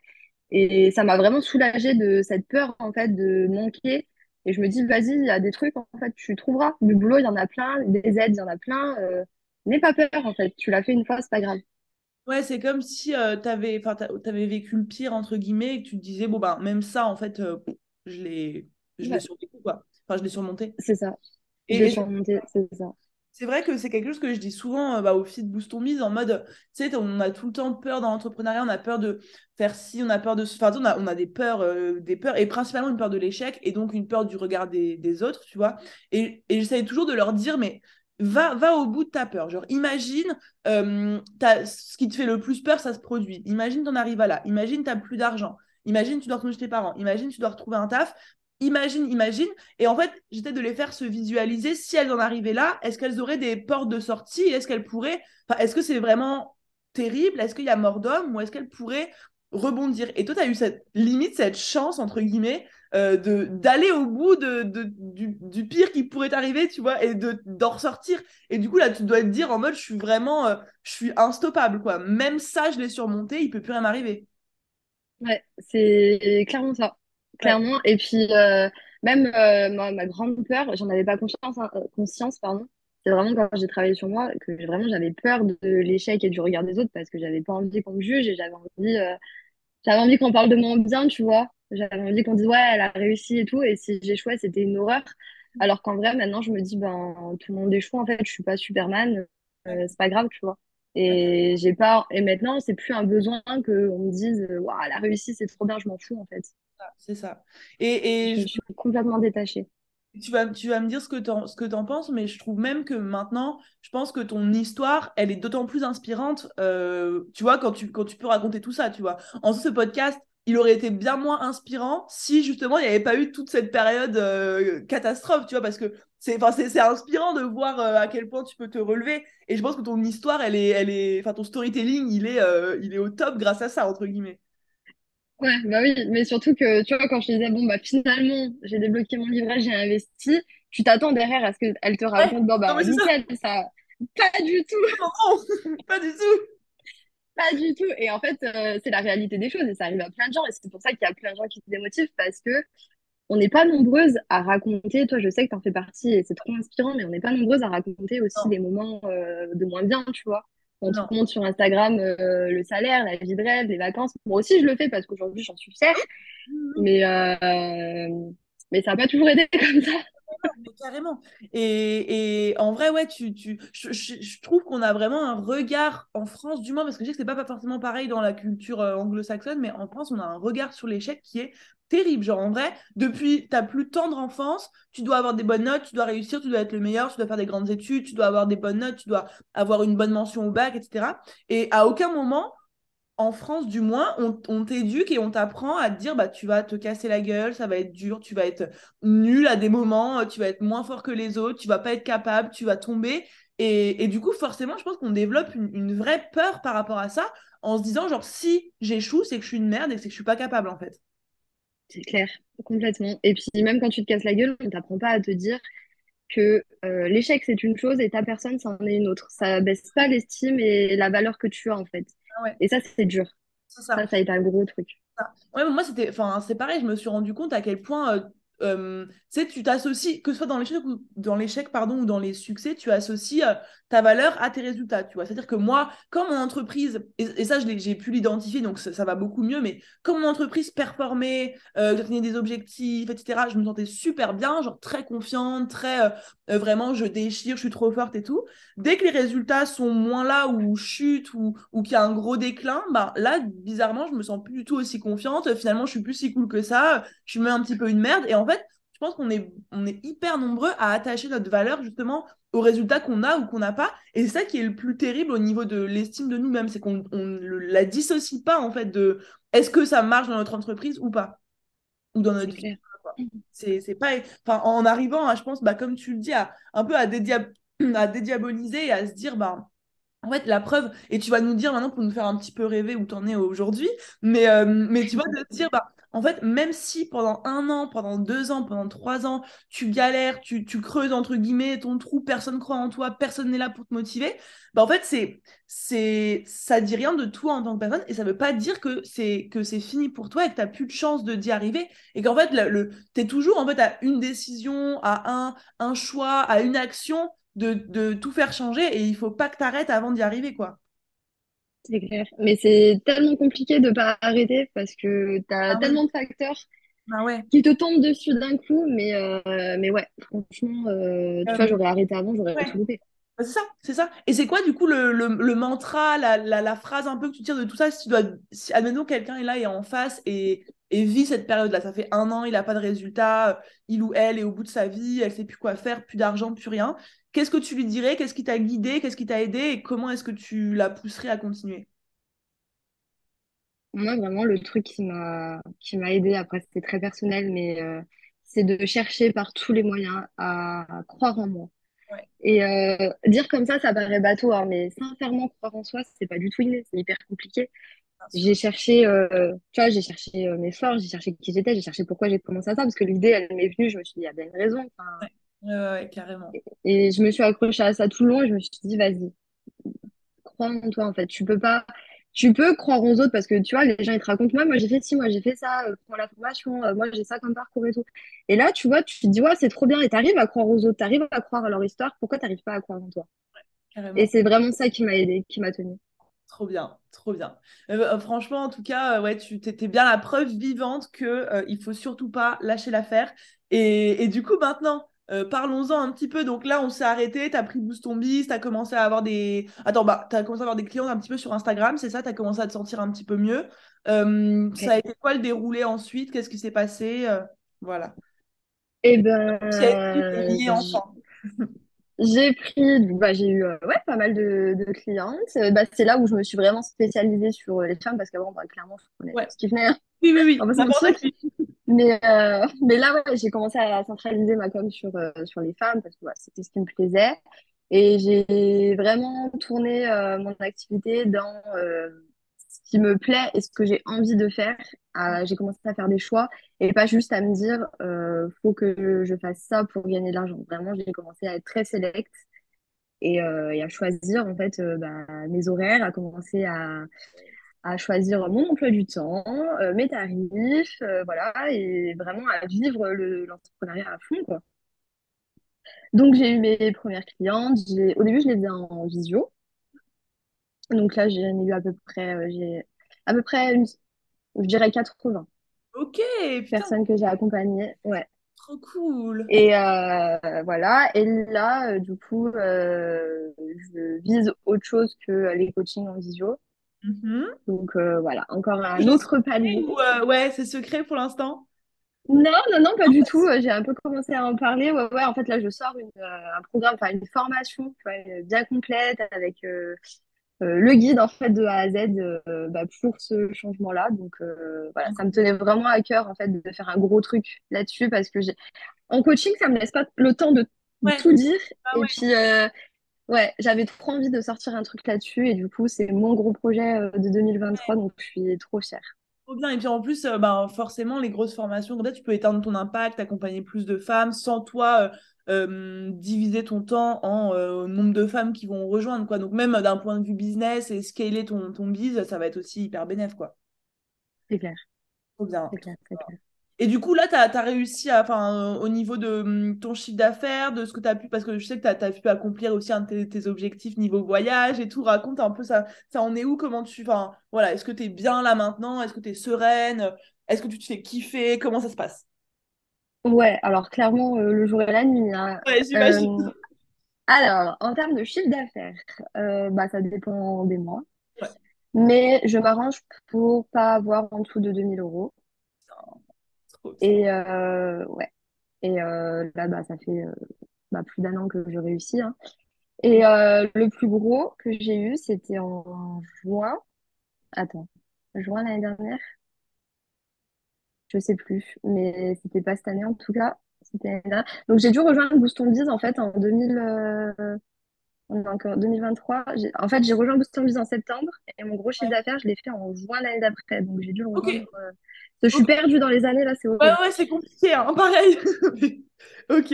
S2: Et ça m'a vraiment soulagée de cette peur, en fait, de manquer. Et je me dis, vas-y, il y a des trucs, en fait, tu trouveras. Du boulot, il y en a plein. Des aides, il y en a plein. Euh, N'aie pas peur, en fait. Tu l'as fait une fois, c'est pas grave.
S1: Ouais, c'est comme si euh, tu avais, avais vécu le pire, entre guillemets, et que tu te disais, bon, ben, même ça, en fait, euh, je l'ai surmonté, quoi. Enfin, je l'ai surmonté.
S2: C'est ça. Et, surmonté, c'est ça.
S1: C'est vrai que c'est quelque chose que je dis souvent euh, bah, au fil de Boost Mise, en mode, tu sais, on a tout le temps peur dans l'entrepreneuriat, on a peur de faire ci, on a peur de... Enfin, on a, on a des peurs, des peurs, et principalement une peur de l'échec, et donc une peur du regard des, des autres, tu vois. Et, et j'essaie toujours de leur dire, mais Va, va au bout de ta peur. Genre, imagine, euh, ce qui te fait le plus peur, ça se produit. Imagine, t'en arrives à là. Imagine, t'as plus d'argent. Imagine, tu dois retourner chez tes parents. Imagine, tu dois retrouver un taf. Imagine, imagine. Et en fait, j'étais de les faire se visualiser. Si elles en arrivaient là, est-ce qu'elles auraient des portes de sortie? Est-ce qu'elles pourraient. Est-ce que c'est vraiment terrible? Est-ce qu'il y a mort d'homme? Ou est-ce qu'elles pourraient rebondir? Et toi, tu as eu cette limite, cette chance, entre guillemets, euh, de d'aller au bout de, du, pire qui pourrait arriver, tu vois, et de d'en ressortir. Et du coup, là, tu dois te dire en mode, je suis vraiment, euh, je suis instoppable, quoi. Même ça, je l'ai surmonté, il peut plus rien m'arriver.
S2: Ouais, c'est clairement ça. Clairement. Et puis, euh, même ma, ma, grande peur, j'en avais pas conscience, hein, conscience pardon. C'est vraiment quand j'ai travaillé sur moi que vraiment j'avais peur de l'échec et du regard des autres parce que j'avais pas envie qu'on me juge et j'avais envie, j'avais envie qu'on parle de moi bien, tu vois. J'avais envie qu'on dise, ouais, elle a réussi et tout. Et si j'échouais, c'était une horreur. Alors qu'en vrai, maintenant, je me dis, ben, tout le monde échoue. En fait, je suis pas Superman. Euh, c'est pas grave, tu vois. Et j'ai pas. Et maintenant, c'est plus un besoin qu'on me dise, waouh, elle a réussi, c'est trop bien, je m'en fous, en fait.
S1: C'est ça. Et,
S2: et je, suis complètement détachée.
S1: Tu vas, tu vas me dire ce que tu en, en penses, mais je trouve même que maintenant, je pense que ton histoire, elle est d'autant plus inspirante, euh, tu vois, quand tu, quand tu peux raconter tout ça, tu vois. En ce podcast, il aurait été bien moins inspirant si justement il n'y avait pas eu toute cette période euh, catastrophe, tu vois, parce que c'est, c'est, inspirant de voir euh, à quel point tu peux te relever. Et je pense que ton histoire, elle est, elle est, enfin ton storytelling, il est, euh, il est au top grâce à ça entre guillemets.
S2: Ouais, bah oui, mais surtout que tu vois quand je disais bon bah finalement j'ai débloqué mon livret, j'ai investi, tu t'attends derrière à ce qu'elle te raconte bon bah nickel, ça. Pas du tout.
S1: Non, (laughs) pas du tout.
S2: Pas du tout. Et en fait, euh, c'est la réalité des choses et ça arrive à plein de gens. Et c'est pour ça qu'il y a plein de gens qui se démotivent parce que on n'est pas nombreuses à raconter. Toi, je sais que tu en fais partie et c'est trop inspirant, mais on n'est pas nombreuses à raconter aussi des moments euh, de moins bien, tu vois. On te montre sur Instagram euh, le salaire, la vie de rêve, les vacances. Moi aussi, je le fais parce qu'aujourd'hui, j'en suis fière. Mais, mais ça n'a pas toujours aidé (laughs) comme ça
S1: carrément. Et, en vrai, ouais, tu, tu, je, je, trouve qu'on a vraiment un regard en France, du moins, parce que je sais que c'est pas forcément pareil dans la culture euh, anglo-saxonne, mais en France, on a un regard sur l'échec qui est terrible. Genre, en vrai, depuis ta plus tendre enfance, tu dois avoir des bonnes notes, tu dois réussir, tu dois être le meilleur, tu dois faire des grandes études, tu dois avoir des bonnes notes, tu dois avoir une bonne mention au bac, etc. Et à aucun moment, en France, du moins, on, t'éduque et on t'apprend à te dire bah, tu vas te casser la gueule, ça va être dur, tu vas être nul à des moments, tu vas être moins fort que les autres, tu vas pas être capable, tu vas tomber. Et, du coup, forcément, je pense qu'on développe une, vraie peur par rapport à ça en se disant genre si j'échoue, c'est que je suis une merde et que je suis pas capable en fait.
S2: C'est clair, complètement. Et puis même quand tu te casses la gueule, on t'apprend pas à te dire que euh, l'échec c'est une chose et ta personne c'en est une autre. Ça baisse pas l'estime et la valeur que tu as en fait.
S1: Ah ouais,
S2: Et ça, c'est dur.
S1: ça.
S2: Ça, ça a été un gros truc.
S1: Ouais, mais moi, c'était, enfin, c'est pareil, je me suis rendu compte à quel point, euh, tu t'associes, que ce soit dans l'échec ou dans l'échec, pardon, ou dans les succès, tu associes euh, ta valeur à tes résultats, tu vois. C'est-à-dire que moi, quand mon entreprise, et, ça, j'ai pu l'identifier, donc ça, va beaucoup mieux, mais quand mon entreprise performait, euh, j'atteignais des objectifs, etc., je me sentais super bien, genre très confiante, très, euh, euh, vraiment, je déchire, je suis trop forte et tout. Dès que les résultats sont moins là ou chute ou, ou qu'il y a un gros déclin, bah là, bizarrement, je me sens plus du tout aussi confiante. Finalement, je suis plus si cool que ça. Je suis même un petit peu une merde. Et en fait, je pense qu'on est, on est hyper nombreux à attacher notre valeur justement aux résultats qu'on a ou qu'on n'a pas. Et c'est ça qui est le plus terrible au niveau de l'estime de nous-mêmes, c'est qu'on on ne la dissocie pas en fait de est-ce que ça marche dans notre entreprise ou pas, ou dans notre vie. C'est, c'est pas, enfin, en arrivant, je pense, bah, comme tu le dis, à, un peu à, dédia- à dédiaboliser et à se dire, bah, en fait, la preuve, et tu vas nous dire maintenant pour nous faire un petit peu rêver où t'en es aujourd'hui, mais, euh, mais tu vois, de te dire, bah, en fait, même si pendant un an, pendant deux ans, pendant trois ans, tu galères, tu, tu creuses entre guillemets ton trou, personne croit en toi, personne n'est là pour te motiver, bah, en fait, c'est, c'est, ça dit rien de toi en tant que personne et ça veut pas dire que c'est, que c'est fini pour toi et que t'as plus de chance de d'y arriver et qu'en fait, le, le, t'es toujours en fait à une décision, à un, un choix, à une action de, de tout faire changer et il faut pas que tu arrêtes avant d'y arriver, quoi.
S2: C'est clair. Mais c'est tellement compliqué de pas arrêter parce que tu as
S1: Ah ouais.
S2: tellement de facteurs
S1: Ah ouais.
S2: qui te tombent dessus d'un coup. Mais, euh, mais ouais, franchement, euh, tu vois,
S1: Euh,
S2: j'aurais arrêté avant, j'aurais
S1: ouais.
S2: tout loupé.
S1: Bah, C'est ça, c'est ça. Et c'est quoi, du coup, le, le, le mantra, la, la, la phrase un peu que tu tires de tout ça, si tu dois, si, admettons, quelqu'un est là et en face et, et vit cette période-là, ça fait un an, il n'a pas de résultat, il ou elle est au bout de sa vie, elle sait plus quoi faire, plus d'argent, plus rien. Qu'est-ce que tu lui dirais? Qu'est-ce qui t'a guidé? Qu'est-ce qui t'a aidé? Et comment est-ce que tu la pousserais à continuer?
S2: Moi, vraiment, le truc qui m'a qui m'a aidé, après, c'était très personnel, mais euh, c'est de chercher par tous les moyens à croire en moi.
S1: Ouais,
S2: Et euh, dire comme ça, ça paraît bateau, hein, mais sincèrement, croire en soi, c'est pas du tout inné, c'est hyper compliqué. J'ai cherché, euh, tu vois, j'ai cherché mes forces, j'ai cherché qui j'étais, j'ai cherché pourquoi j'ai commencé à ça, parce que l'idée, elle m'est venue, je me suis dit, il y a bien une raison. Enfin,
S1: Ouais, ouais, ouais, ouais, carrément.
S2: et je me suis accrochée à ça tout le long et je me suis dit, vas-y, crois en toi, en fait. Tu peux pas, tu peux croire aux autres parce que, tu vois, les gens, ils te racontent, moi, moi, j'ai fait ci, moi, j'ai fait ça, euh, prends la formation, euh, moi, j'ai ça comme parcours et tout. Et là, tu vois, tu te dis, ouais, c'est trop bien et t'arrives à croire aux autres, t'arrives à croire à leur histoire, pourquoi t'arrives pas à croire en toi? Et
S1: Carrément.
S2: c'est vraiment ça qui m'a aidé, qui m'a tenue.
S1: Trop bien, trop bien. Euh, franchement, en tout cas, ouais, tu t'étais bien la preuve vivante que il faut surtout pas lâcher l'affaire. Et, et du coup, maintenant, euh, parlons-en un petit peu. Donc là, on s'est arrêté, tu as pris Boost ton Biz, tu as commencé à avoir des... Attends, bah, tu as commencé à avoir des clients un petit peu sur Instagram, c'est ça? Tu as commencé à te sentir un petit peu mieux. Euh, ça a été quoi le déroulé ensuite? Qu'est-ce qui s'est passé? Euh, voilà.
S2: Et ben, J'ai pris, bah, j'ai eu euh, ouais, pas mal de, de clientes. Euh, bah, c'est là où je me suis vraiment spécialisée sur euh, les femmes parce qu'avant, bah, clairement, je
S1: Ouais.
S2: tout ce qui venait, hein,
S1: Oui, oui, oui. d'accord.
S2: Mais, euh, mais là, ouais, j'ai commencé à centraliser ma com sur, euh, sur les femmes parce que ouais, c'était ce qui me plaisait. Et j'ai vraiment tourné euh, mon activité dans euh, qui me plaît et ce que j'ai envie de faire. J'ai commencé à faire des choix et pas juste à me dire, euh, faut que je fasse ça pour gagner de l'argent. Vraiment, j'ai commencé à être très sélecte et, euh, et à choisir en fait euh, bah, mes horaires, à commencer à à choisir mon emploi du temps, euh, mes tarifs, euh, voilà, et vraiment à vivre le, l'entrepreneuriat à fond, quoi. Donc, j'ai eu mes premières clientes. Au début, je les en, en visio. Donc là, j'en ai eu à peu près, euh, j'ai à peu près, une- je dirais 80
S1: Ok, putain,
S2: personnes que j'ai accompagnées. Ouais.
S1: trop cool.
S2: Et euh, voilà. Et là, euh, du coup, euh, je vise autre chose que les coachings en visio.
S1: Mhm.
S2: Donc voilà, encore un autre palier.
S1: ou, ouais, c'est secret pour l'instant?
S2: Non, non, non, pas du tout. Euh, J'ai un peu commencé à en parler. Ouais, ouais, en fait, là, je sors une, un programme, enfin, une formation, tu vois, bien complète avec le guide, en fait, de A à Z euh, bah, pour ce changement-là. Donc, euh, voilà, ça me tenait vraiment à cœur, en fait, de faire un gros truc là-dessus parce que j'ai... en coaching, ça me laisse pas le temps de
S1: Ouais,
S2: tout dire.
S1: ah
S2: Et
S1: ouais,
S2: puis, euh, ouais, j'avais trop envie de sortir un truc là-dessus. Et du coup, c'est mon gros projet euh, de 2023. Donc, je suis trop fière.
S1: Trop bien. Et puis en plus, euh, ben, forcément, les grosses formations, comme ça, tu peux éteindre ton impact, accompagner plus de femmes sans toi euh, euh, diviser ton temps en nombre de femmes qui vont rejoindre. Quoi. Donc même d'un point de vue business et scaler ton, ton biz, ça va être aussi hyper bénéf. Quoi.
S2: C'est clair.
S1: Trop bien.
S2: C'est clair, c'est clair.
S1: Et du coup, là, tu as, réussi à, enfin, au niveau de hum, ton chiffre d'affaires, de ce que tu as pu, parce que je sais que tu as, pu accomplir aussi un de tes, objectifs niveau voyage et tout. Raconte un peu ça. Ça en est où? Comment tu. Enfin, voilà, est-ce que tu es bien là maintenant? Est-ce que tu es sereine? Est-ce que tu te fais kiffer? Comment ça se passe?
S2: Ouais, alors clairement, euh, le jour et la nuit. Hein.
S1: Ouais, j'imagine.
S2: Euh, alors, en termes de chiffre d'affaires, euh, bah, ça dépend des mois. Mais je m'arrange pour pas avoir en dessous de 2000 euros. Et euh, ouais. Et euh, là, bah, ça fait euh, bah, plus d'un an que je réussis. Hein. Et le plus gros que j'ai eu, c'était en juin. Attends, juin l'année dernière? Je sais plus, mais c'était pas cette année en tout cas. C'était Donc j'ai dû rejoindre Booston Biz en fait en 2000, on est encore 2023. En fait, j'ai rejoint Booston Biz en septembre et mon gros chiffre d'affaires, je l'ai fait en juin l'année d'après. Donc j'ai dû le rejoindre je suis perdue dans les années, là, c'est
S1: Ouais, ouais, c'est compliqué, hein, (laughs) pareil. ok.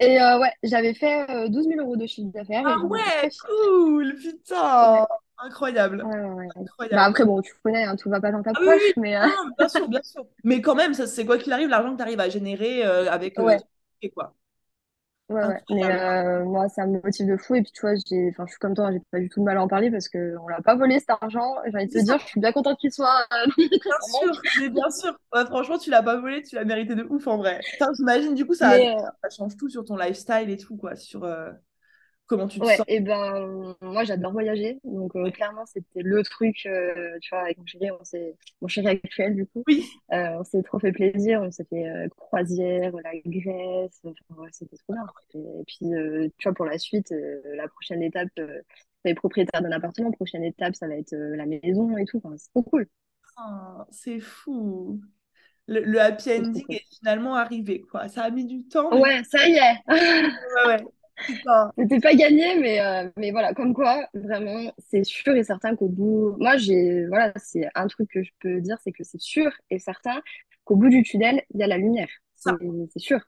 S2: Et euh, ouais, j'avais fait 12 euh, 000 euros de chiffre d'affaires.
S1: Ah ouais, cool, putain. Incroyable.
S2: Ouais, ouais, Incroyable. Bah après, bon, tu connais, hein, tout va pas dans ta ah poche, mais.
S1: Euh, bien sûr, bien sûr. Mais quand même, c'est quoi qu'il arrive, l'argent que tu arrives à générer avec.
S2: Ouais.
S1: et quoi.
S2: Ouais, ouais. Mais euh, moi, ça me motive de fou. Et puis, tu vois, j'ai, enfin, je suis comme toi, j'ai pas du tout de mal à en parler parce qu'on l'a pas volé cet argent. J'ai envie de te dire, je suis bien contente qu'il soit.
S1: Euh, bien sûr, mais bien sûr. franchement, tu l'as pas volé, tu l'as mérité de ouf en vrai. J'imagine, du coup, ça, euh, ça, change tout sur ton lifestyle et tout, quoi. Sur, Comment tu te
S2: ouais,
S1: sens?
S2: et ben moi j'adore voyager, donc euh, clairement c'était le truc, euh, tu vois, avec mon chéri, on s'est, mon chéri actuel du coup,
S1: oui.
S2: Euh, on s'est trop fait plaisir, on s'est fait croisière, la Grèce, enfin, c'était trop bien. Et, puis tu vois pour la suite, la prochaine étape, tu es propriétaire d'un appartement, prochaine étape ça va être la maison et tout, enfin, c'est trop cool.
S1: Oh, c'est fou. Le, le happy ending est finalement arrivé, quoi. Ça a mis du temps.
S2: Ouais, ça y est.
S1: ouais, ouais.
S2: C'était pas gagné, mais, euh, mais voilà, comme quoi, vraiment, c'est sûr et certain qu'au bout. Moi, j'ai. Voilà, c'est un truc que je peux dire, c'est que c'est sûr et certain qu'au bout du tunnel, il y a la lumière. C'est sûr.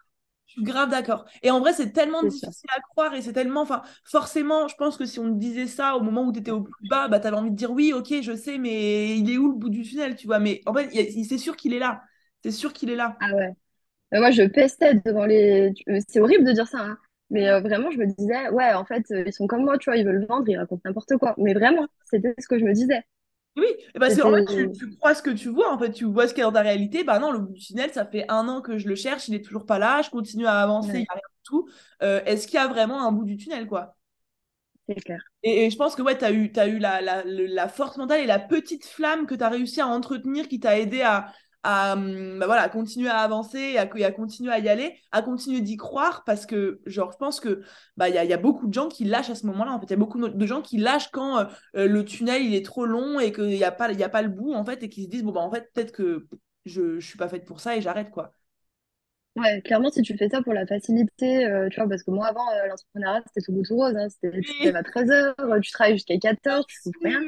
S1: Je suis grave d'accord. Et en vrai, c'est tellement difficile à croire et c'est tellement. Enfin, forcément, je pense que si on te disait ça au moment où tu étais au plus bas, bah, tu avais envie de dire oui, ok, je sais, mais il est où le bout du tunnel, tu vois? Mais en fait, c'est sûr qu'il est là. C'est sûr qu'il est là.
S2: Ah ouais. moi, je pestais devant les. Euh, c'est horrible de dire ça, hein. Mais euh, vraiment, je me disais, ouais, en fait, euh, ils sont comme moi, tu vois, ils veulent vendre, ils racontent n'importe quoi. Mais vraiment, c'était ce que je me disais.
S1: Oui, parce qu'en fait, tu, crois ce que tu vois, en fait, tu vois ce qu'il y a dans ta réalité. Bah non, le bout du tunnel, ça fait un an que je le cherche, il est toujours pas là, je continue à avancer, il n'y a rien du tout. Euh, est-ce qu'il y a vraiment un bout du tunnel, quoi?
S2: C'est clair.
S1: Et, je pense que ouais, tu as eu, as eu la, la, la, force mentale et la petite flamme que tu as réussi à entretenir qui t'a aidé à, à, bah voilà, continuer à avancer, à, à continuer à y aller, à continuer d'y croire parce que, genre, je pense que bah il y a, y a, beaucoup de gens qui lâchent à ce moment-là. En fait, il y a beaucoup de gens qui lâchent quand euh, euh, le tunnel il est trop long et qu'il n'y a pas, il y a pas le bout en fait et qui se disent bon bah en fait peut-être que je, je suis pas faite pour ça et j'arrête quoi.
S2: Ouais, clairement, si tu fais ça pour la facilité, euh, tu vois, parce que moi, avant, l'entrepreneuriat, c'était tout bout tout rose. Hein, c'était, tu te lèves à 13h, tu travailles jusqu'à 14h, tu fous rien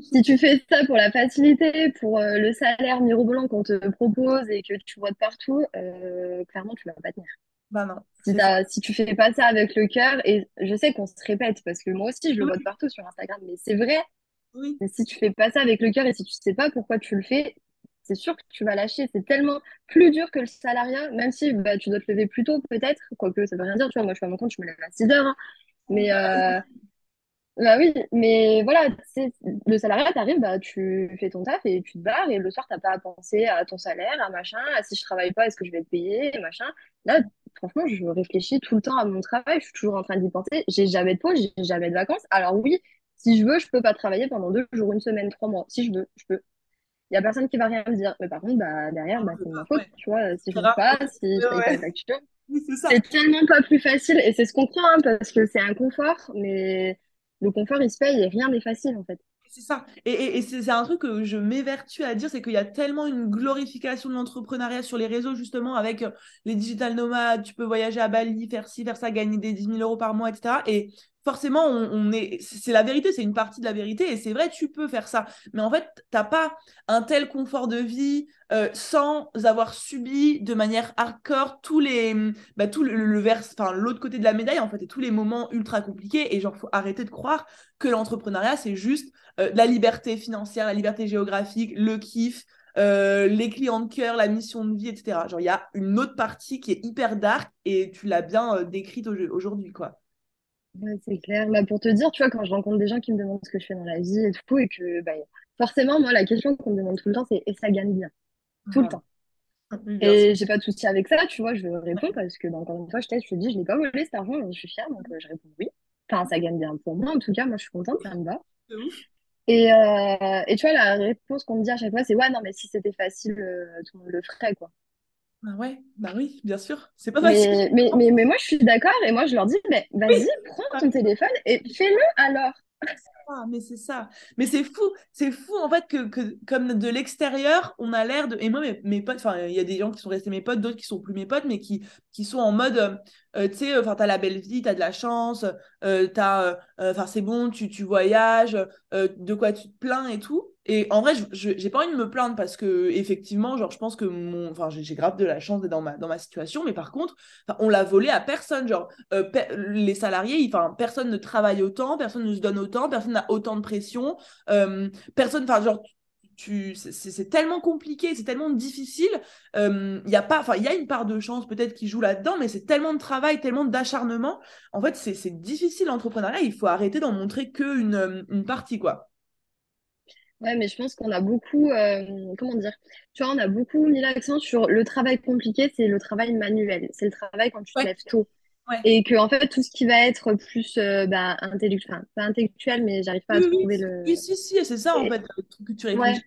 S2: si tu fais ça pour la facilité, pour euh, le salaire mirobolant qu'on te propose et que tu vois de partout, euh, clairement, tu vas pas tenir.
S1: Bah non.
S2: Si, si, tu fais pas ça avec le cœur, et je sais qu'on se répète parce que moi aussi, je le vois de partout sur Instagram, mais c'est vrai.
S1: Oui.
S2: si tu fais pas ça avec le cœur et si tu sais pas pourquoi tu le fais, c'est sûr que tu vas lâcher. C'est tellement plus dur que le salariat, même si bah, tu dois te lever plus tôt, peut-être, quoique ça veut rien dire. Tu vois, moi, je fais à mon compte, je me lève à 6 heures. Hein. mais, euh, bah oui, mais voilà, le salariat, t'arrives, bah, tu fais ton taf et tu te barres et le soir, t'as pas à penser à ton salaire, à machin, à si je travaille pas, est-ce que je vais être payé, machin. Là, franchement, je réfléchis tout le temps à mon travail, je suis toujours en train d'y penser. J'ai jamais de pause, j'ai jamais de vacances. Alors oui, si je veux, je peux pas travailler pendant deux jours, une semaine, trois mois. Si je veux, je peux. Il y a personne qui va rien me dire. Mais par contre, bah, derrière, bah, c'est ma faute, tu vois, si je ne pas, si je paye pas les factures. c'est tellement pas plus facile et c'est ce qu'on croit, hein, parce que c'est un confort, mais le confort, il se paye et rien n'est facile en fait.
S1: C'est ça. Et, c'est un truc que je m'évertue à dire, c'est qu'il y a tellement une glorification de l'entrepreneuriat sur les réseaux, justement, avec euh, les digital nomades, tu peux voyager à Bali, faire ci, faire ça, gagner des 10 000 euros par mois, etc. Et forcément, c'est la vérité, c'est une partie de la vérité, et c'est vrai, tu peux faire ça. Mais en fait, t'as pas un tel confort de vie euh, sans avoir subi de manière hardcore tous les, bah, tout le, le enfin l'autre côté de la médaille en fait, et tous les moments ultra compliqués. Et genre, faut arrêter de croire que l'entrepreneuriat c'est juste euh, la liberté financière, la liberté géographique, le kiff. Euh, les clients de cœur, la mission de vie, etc. Genre, il y a une autre partie qui est hyper dark et tu l'as bien décrite aujourd'hui, quoi
S2: c'est clair. Bah, pour te dire, tu vois, quand je rencontre des gens qui me demandent ce que je fais dans la vie et tout, et que bah, forcément, moi, la question qu'on me demande tout le temps, c'est et ça gagne bien? Tout le temps. Et j'ai pas de souci avec ça, tu vois, je réponds parce que, bah, encore une fois, je, je te dis, je n'ai pas volé cet argent, je suis fière, donc euh, je réponds oui. Enfin, ça gagne bien pour moi, en tout cas, moi, je suis contente, ça me va. Et, euh, et tu vois, la réponse qu'on me dit à chaque fois, c'est ouais, non, mais si c'était facile, euh, tout le monde le ferait, quoi.
S1: Ah ouais, bah oui, bien sûr. C'est pas facile.
S2: Mais, mais, mais, moi, je suis d'accord et moi, je leur dis, mais vas-y, prends ton téléphone et fais-le alors.
S1: Ah, mais c'est ça. Mais c'est fou. C'est fou, en fait, que, que comme de l'extérieur, on a l'air de. Et moi, mes, mes potes, enfin, il y a des gens qui sont restés mes potes, d'autres qui sont plus mes potes, mais qui, qui sont en mode, euh, euh, tu sais, enfin, t'as la belle vie, t'as de la chance, euh, t'as. Enfin, c'est bon, tu, tu voyages, de quoi tu te plains et tout. Et en vrai, j'ai pas envie de me plaindre parce que effectivement, genre, je pense que mon, enfin, j'ai grave de la chance dans ma dans ma situation, mais par contre, on l'a volé à personne. Genre, euh, les salariés, enfin, personne ne travaille autant, personne ne se donne autant, personne n'a autant de pression, euh, personne, enfin, genre. C'est tellement compliqué, c'est tellement difficile. Il euh, y a pas, enfin, il y a une part de chance peut-être qui joue là-dedans, mais c'est tellement de travail, tellement d'acharnement. En fait, c'est difficile l'entrepreneuriat. Il faut arrêter d'en montrer qu'une une partie, quoi.
S2: Ouais, mais je pense qu'on a beaucoup, euh, comment dire, tu vois, on a beaucoup mis l'accent sur le travail compliqué, c'est le travail manuel, c'est le travail quand tu te lèves tôt. Et que, en fait, tout ce qui va être plus euh, bah, intellectuel, enfin, pas intellectuel, mais j'arrive pas à trouver le.
S1: Oui, si, si, c'est ça, en fait, le truc que tu réfléchis.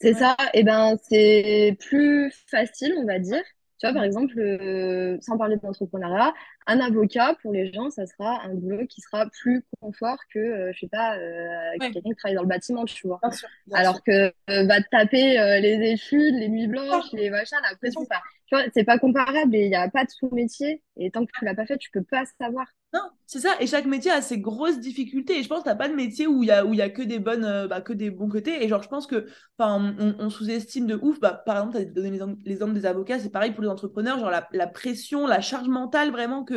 S2: C'est ça, et ben c'est plus facile, on va dire, tu vois, par exemple, euh, sans parler d'entrepreneuriat, un avocat, pour les gens, ça sera un boulot qui sera plus confort que, euh, je sais pas, euh, quelqu'un qui travaille dans le bâtiment, tu vois. Alors que va te taper les études, les nuits blanches, les machins, la pression, tu vois, c'est pas comparable et il n'y a pas de sous-métier. Et tant que tu l'as pas fait, tu peux pas savoir.
S1: Non, c'est ça. Et chaque métier a ses grosses difficultés. Et je pense que t'as pas de métier où il y a, où y a que des bonnes, euh, bah, que des bons côtés. Et genre, je pense que, enfin, on, sous-estime de ouf. Bah, par exemple, tu as donné l'exemple des avocats. C'est pareil pour les entrepreneurs. Genre, la, la, pression, la charge mentale vraiment que,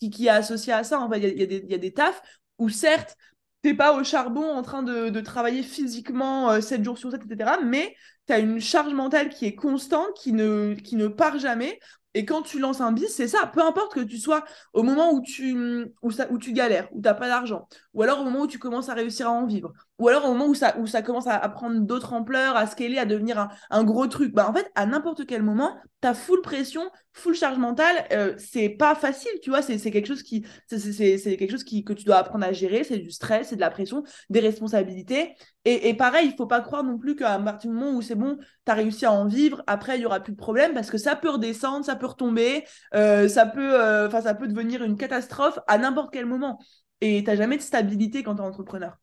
S1: qui, est associée à ça. Il y a, des, tafs où certes, t'es pas au charbon en train de, de travailler physiquement 7 euh, jours sur 7, etc. Mais tu as une charge mentale qui est constante, qui ne, qui ne part jamais, et quand tu lances un bis, c'est ça. Peu importe que tu sois au moment où tu, où ça, où tu galères, où tu n'as pas d'argent, ou alors au moment où tu commences à réussir à en vivre, ou alors au moment où ça, commence à, prendre d'autres ampleurs, à scaler, à devenir un, gros truc. Bah, en fait, à n'importe quel moment, tu as full pression, full charge mentale. Euh, c'est pas facile, tu vois. C'est quelque chose, qui, c'est quelque chose qui, que tu dois apprendre à gérer. C'est du stress, c'est de la pression, des responsabilités. Et, pareil, il faut pas croire non plus qu'à partir du moment où c'est bon, tu as réussi à en vivre, après, il y aura plus de problème parce que ça peut redescendre, ça peut retomber, euh, ça, peut, euh, ça peut devenir une catastrophe à n'importe quel moment. Et tu n'as jamais de stabilité quand tu es entrepreneur.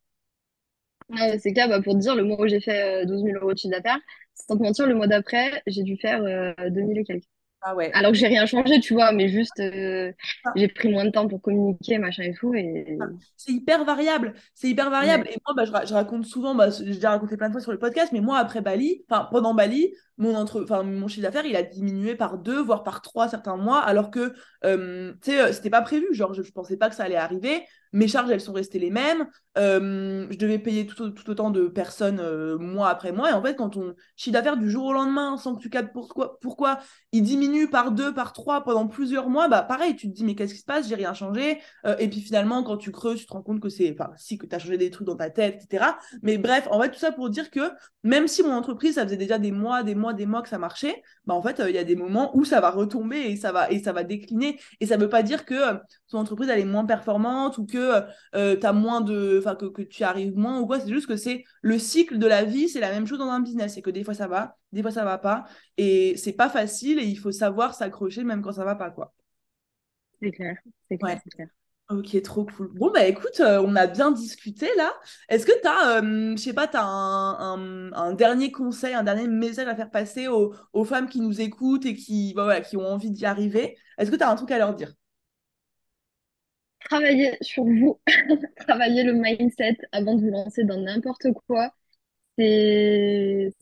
S2: c'est clair, bah, pour te dire, le mois où j'ai fait 12 euh, 000 euros de chiffre d'affaires, sans te mentir, le mois d'après, j'ai dû faire 2 000 et quelques.
S1: Ah ouais.
S2: Alors que j'ai rien changé, tu vois, mais juste ah. j'ai pris moins de temps pour communiquer, machin et tout. Et...
S1: Ah, c'est hyper variable. C'est hyper variable. Et moi, bah, je, raconte souvent, bah, j'ai déjà raconté plein de fois sur le podcast, mais moi, après Bali, enfin, pendant Bali, mon, entre... mon chiffre d'affaires, il a diminué par deux, voire par trois certains mois, alors que, euh, tu euh, c'était pas prévu. Genre, je, je pensais pas que ça allait arriver. Mes charges, elles sont restées les mêmes. Euh, je devais payer tout, tout, autant de personnes mois après mois. Et en fait, quand ton chiffre d'affaires du jour au lendemain, sans que tu captes pourquoi, pourquoi il diminue par deux, par trois pendant plusieurs mois, bah pareil, tu te dis, mais qu'est-ce qui se passe? J'ai rien changé. et puis finalement, quand tu creuses, tu te rends compte que c'est, enfin, si, que tu as changé des trucs dans ta tête, etc. Mais bref, en fait, tout ça pour dire que même si mon entreprise, ça faisait déjà des mois, des mois, des mois que ça marchait, bah en fait, euh, il y a des moments où ça va retomber et ça va, et ça va décliner. Et ça ne veut pas dire que euh, ton entreprise, elle est moins performante ou que euh, tu as moins de. Enfin, que, que, tu arrives moins ou quoi. C'est juste que c'est le cycle de la vie, c'est la même chose dans un business. Et que des fois, ça va, des fois, ça va pas. Et c'est pas facile et il faut savoir s'accrocher même quand ça va pas, quoi.
S2: C'est clair, c'est clair, c'est clair.
S1: Ok, trop cool. Bon, bah écoute, euh, on a bien discuté là. Est-ce que tu as, euh, je sais pas, tu as un, dernier conseil, un dernier message à faire passer aux, femmes qui nous écoutent et qui, bah, voilà, qui ont envie d'y arriver? Est-ce que tu as un truc à leur dire?
S2: Travailler sur vous, (laughs) travailler le mindset avant de vous lancer dans n'importe quoi. C'est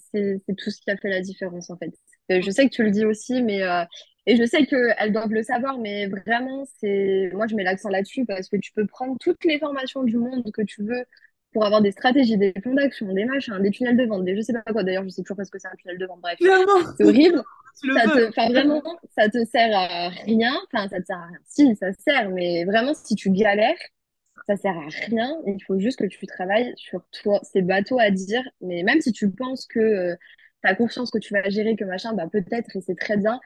S2: tout ce qui a fait la différence en fait. Euh, Je sais que tu le dis aussi, mais euh, et je sais qu'elles doivent le savoir, mais vraiment, c'est moi je mets l'accent là-dessus parce que tu peux prendre toutes les formations du monde que tu veux pour avoir des stratégies, des plans d'action, des machins, des tunnels de vente, des je sais pas quoi. D'ailleurs, je sais toujours pas ce que c'est un tunnel de vente. Bref, c'est horrible. (laughs) Ça te, enfin vraiment, ça te sert à rien. Enfin, ça te sert à rien. Si, ça sert, mais vraiment, si tu galères, ça sert à rien. Il faut juste que tu travailles sur toi. C'est bateau à dire, mais même si tu penses que tu as confiance que tu vas gérer, que machin, bah peut-être, et c'est très bien.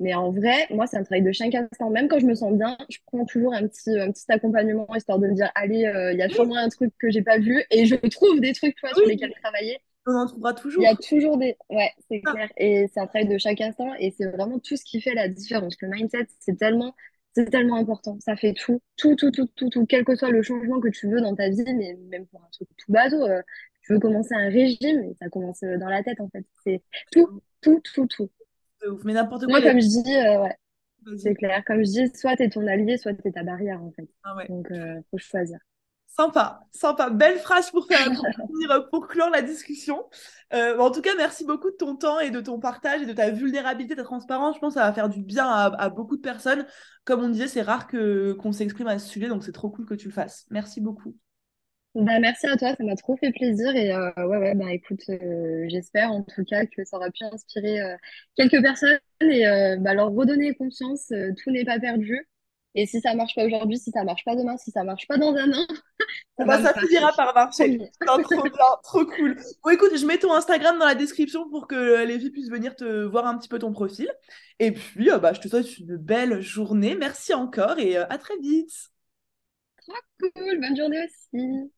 S2: Mais en vrai, moi, c'est un travail de chaque instant. Même quand je me sens bien, je prends toujours un petit, un petit accompagnement histoire de me dire, allez, euh, il y a sûrement un truc que j'ai pas vu et je trouve des trucs, tu vois, sur lesquels travailler.
S1: on en trouvera
S2: Il y a
S1: toujours.
S2: toujours des... Ouais, c'est
S1: Ah,
S2: clair. Et c'est un travail de chaque instant et c'est vraiment tout ce qui fait la différence. Le mindset, c'est tellement, c'est tellement important. Ça fait tout, tout, tout, tout, tout, tout, quel que soit le changement que tu veux dans ta vie, mais même pour un truc tout bateau, euh, tu veux commencer un régime, et ça commence euh, dans la tête, en fait. C'est tout, tout, tout, tout.
S1: De ouf. Mais n'importe quoi,
S2: Moi, comme je dis, euh, ouais, c'est clair. Comme je dis, soit t'es ton allié, soit t'es ta barrière, en fait.
S1: Ah ouais.
S2: Donc, euh, faut choisir.
S1: Sympa, sympa. Belle phrase pour faire, (laughs) pour finir, pour clore la discussion. Euh, en tout cas, merci beaucoup de ton temps et de ton partage et de ta vulnérabilité, ta transparence. Je pense que ça va faire du bien à, à beaucoup de personnes. Comme on disait, c'est rare que qu'on s'exprime à ce sujet, donc c'est trop cool que tu le fasses. Merci beaucoup.
S2: Bah, merci à toi, ça m'a trop fait plaisir et euh, ouais ouais bah écoute euh, j'espère en tout cas que ça aura pu inspirer euh, quelques personnes et bah, leur redonner confiance, tout n'est pas perdu et si ça marche pas aujourd'hui, si ça marche pas demain, si ça marche pas dans un an, (laughs) ça marcher,
S1: finira par marcher. (laughs) Non, trop bien, trop cool. Bon, écoute, je mets ton Instagram dans la description pour que les filles puissent venir te voir un petit peu ton profil. Et puis, bah, je te souhaite une belle journée. Merci encore et à très vite.
S2: Trop cool, bonne journée aussi.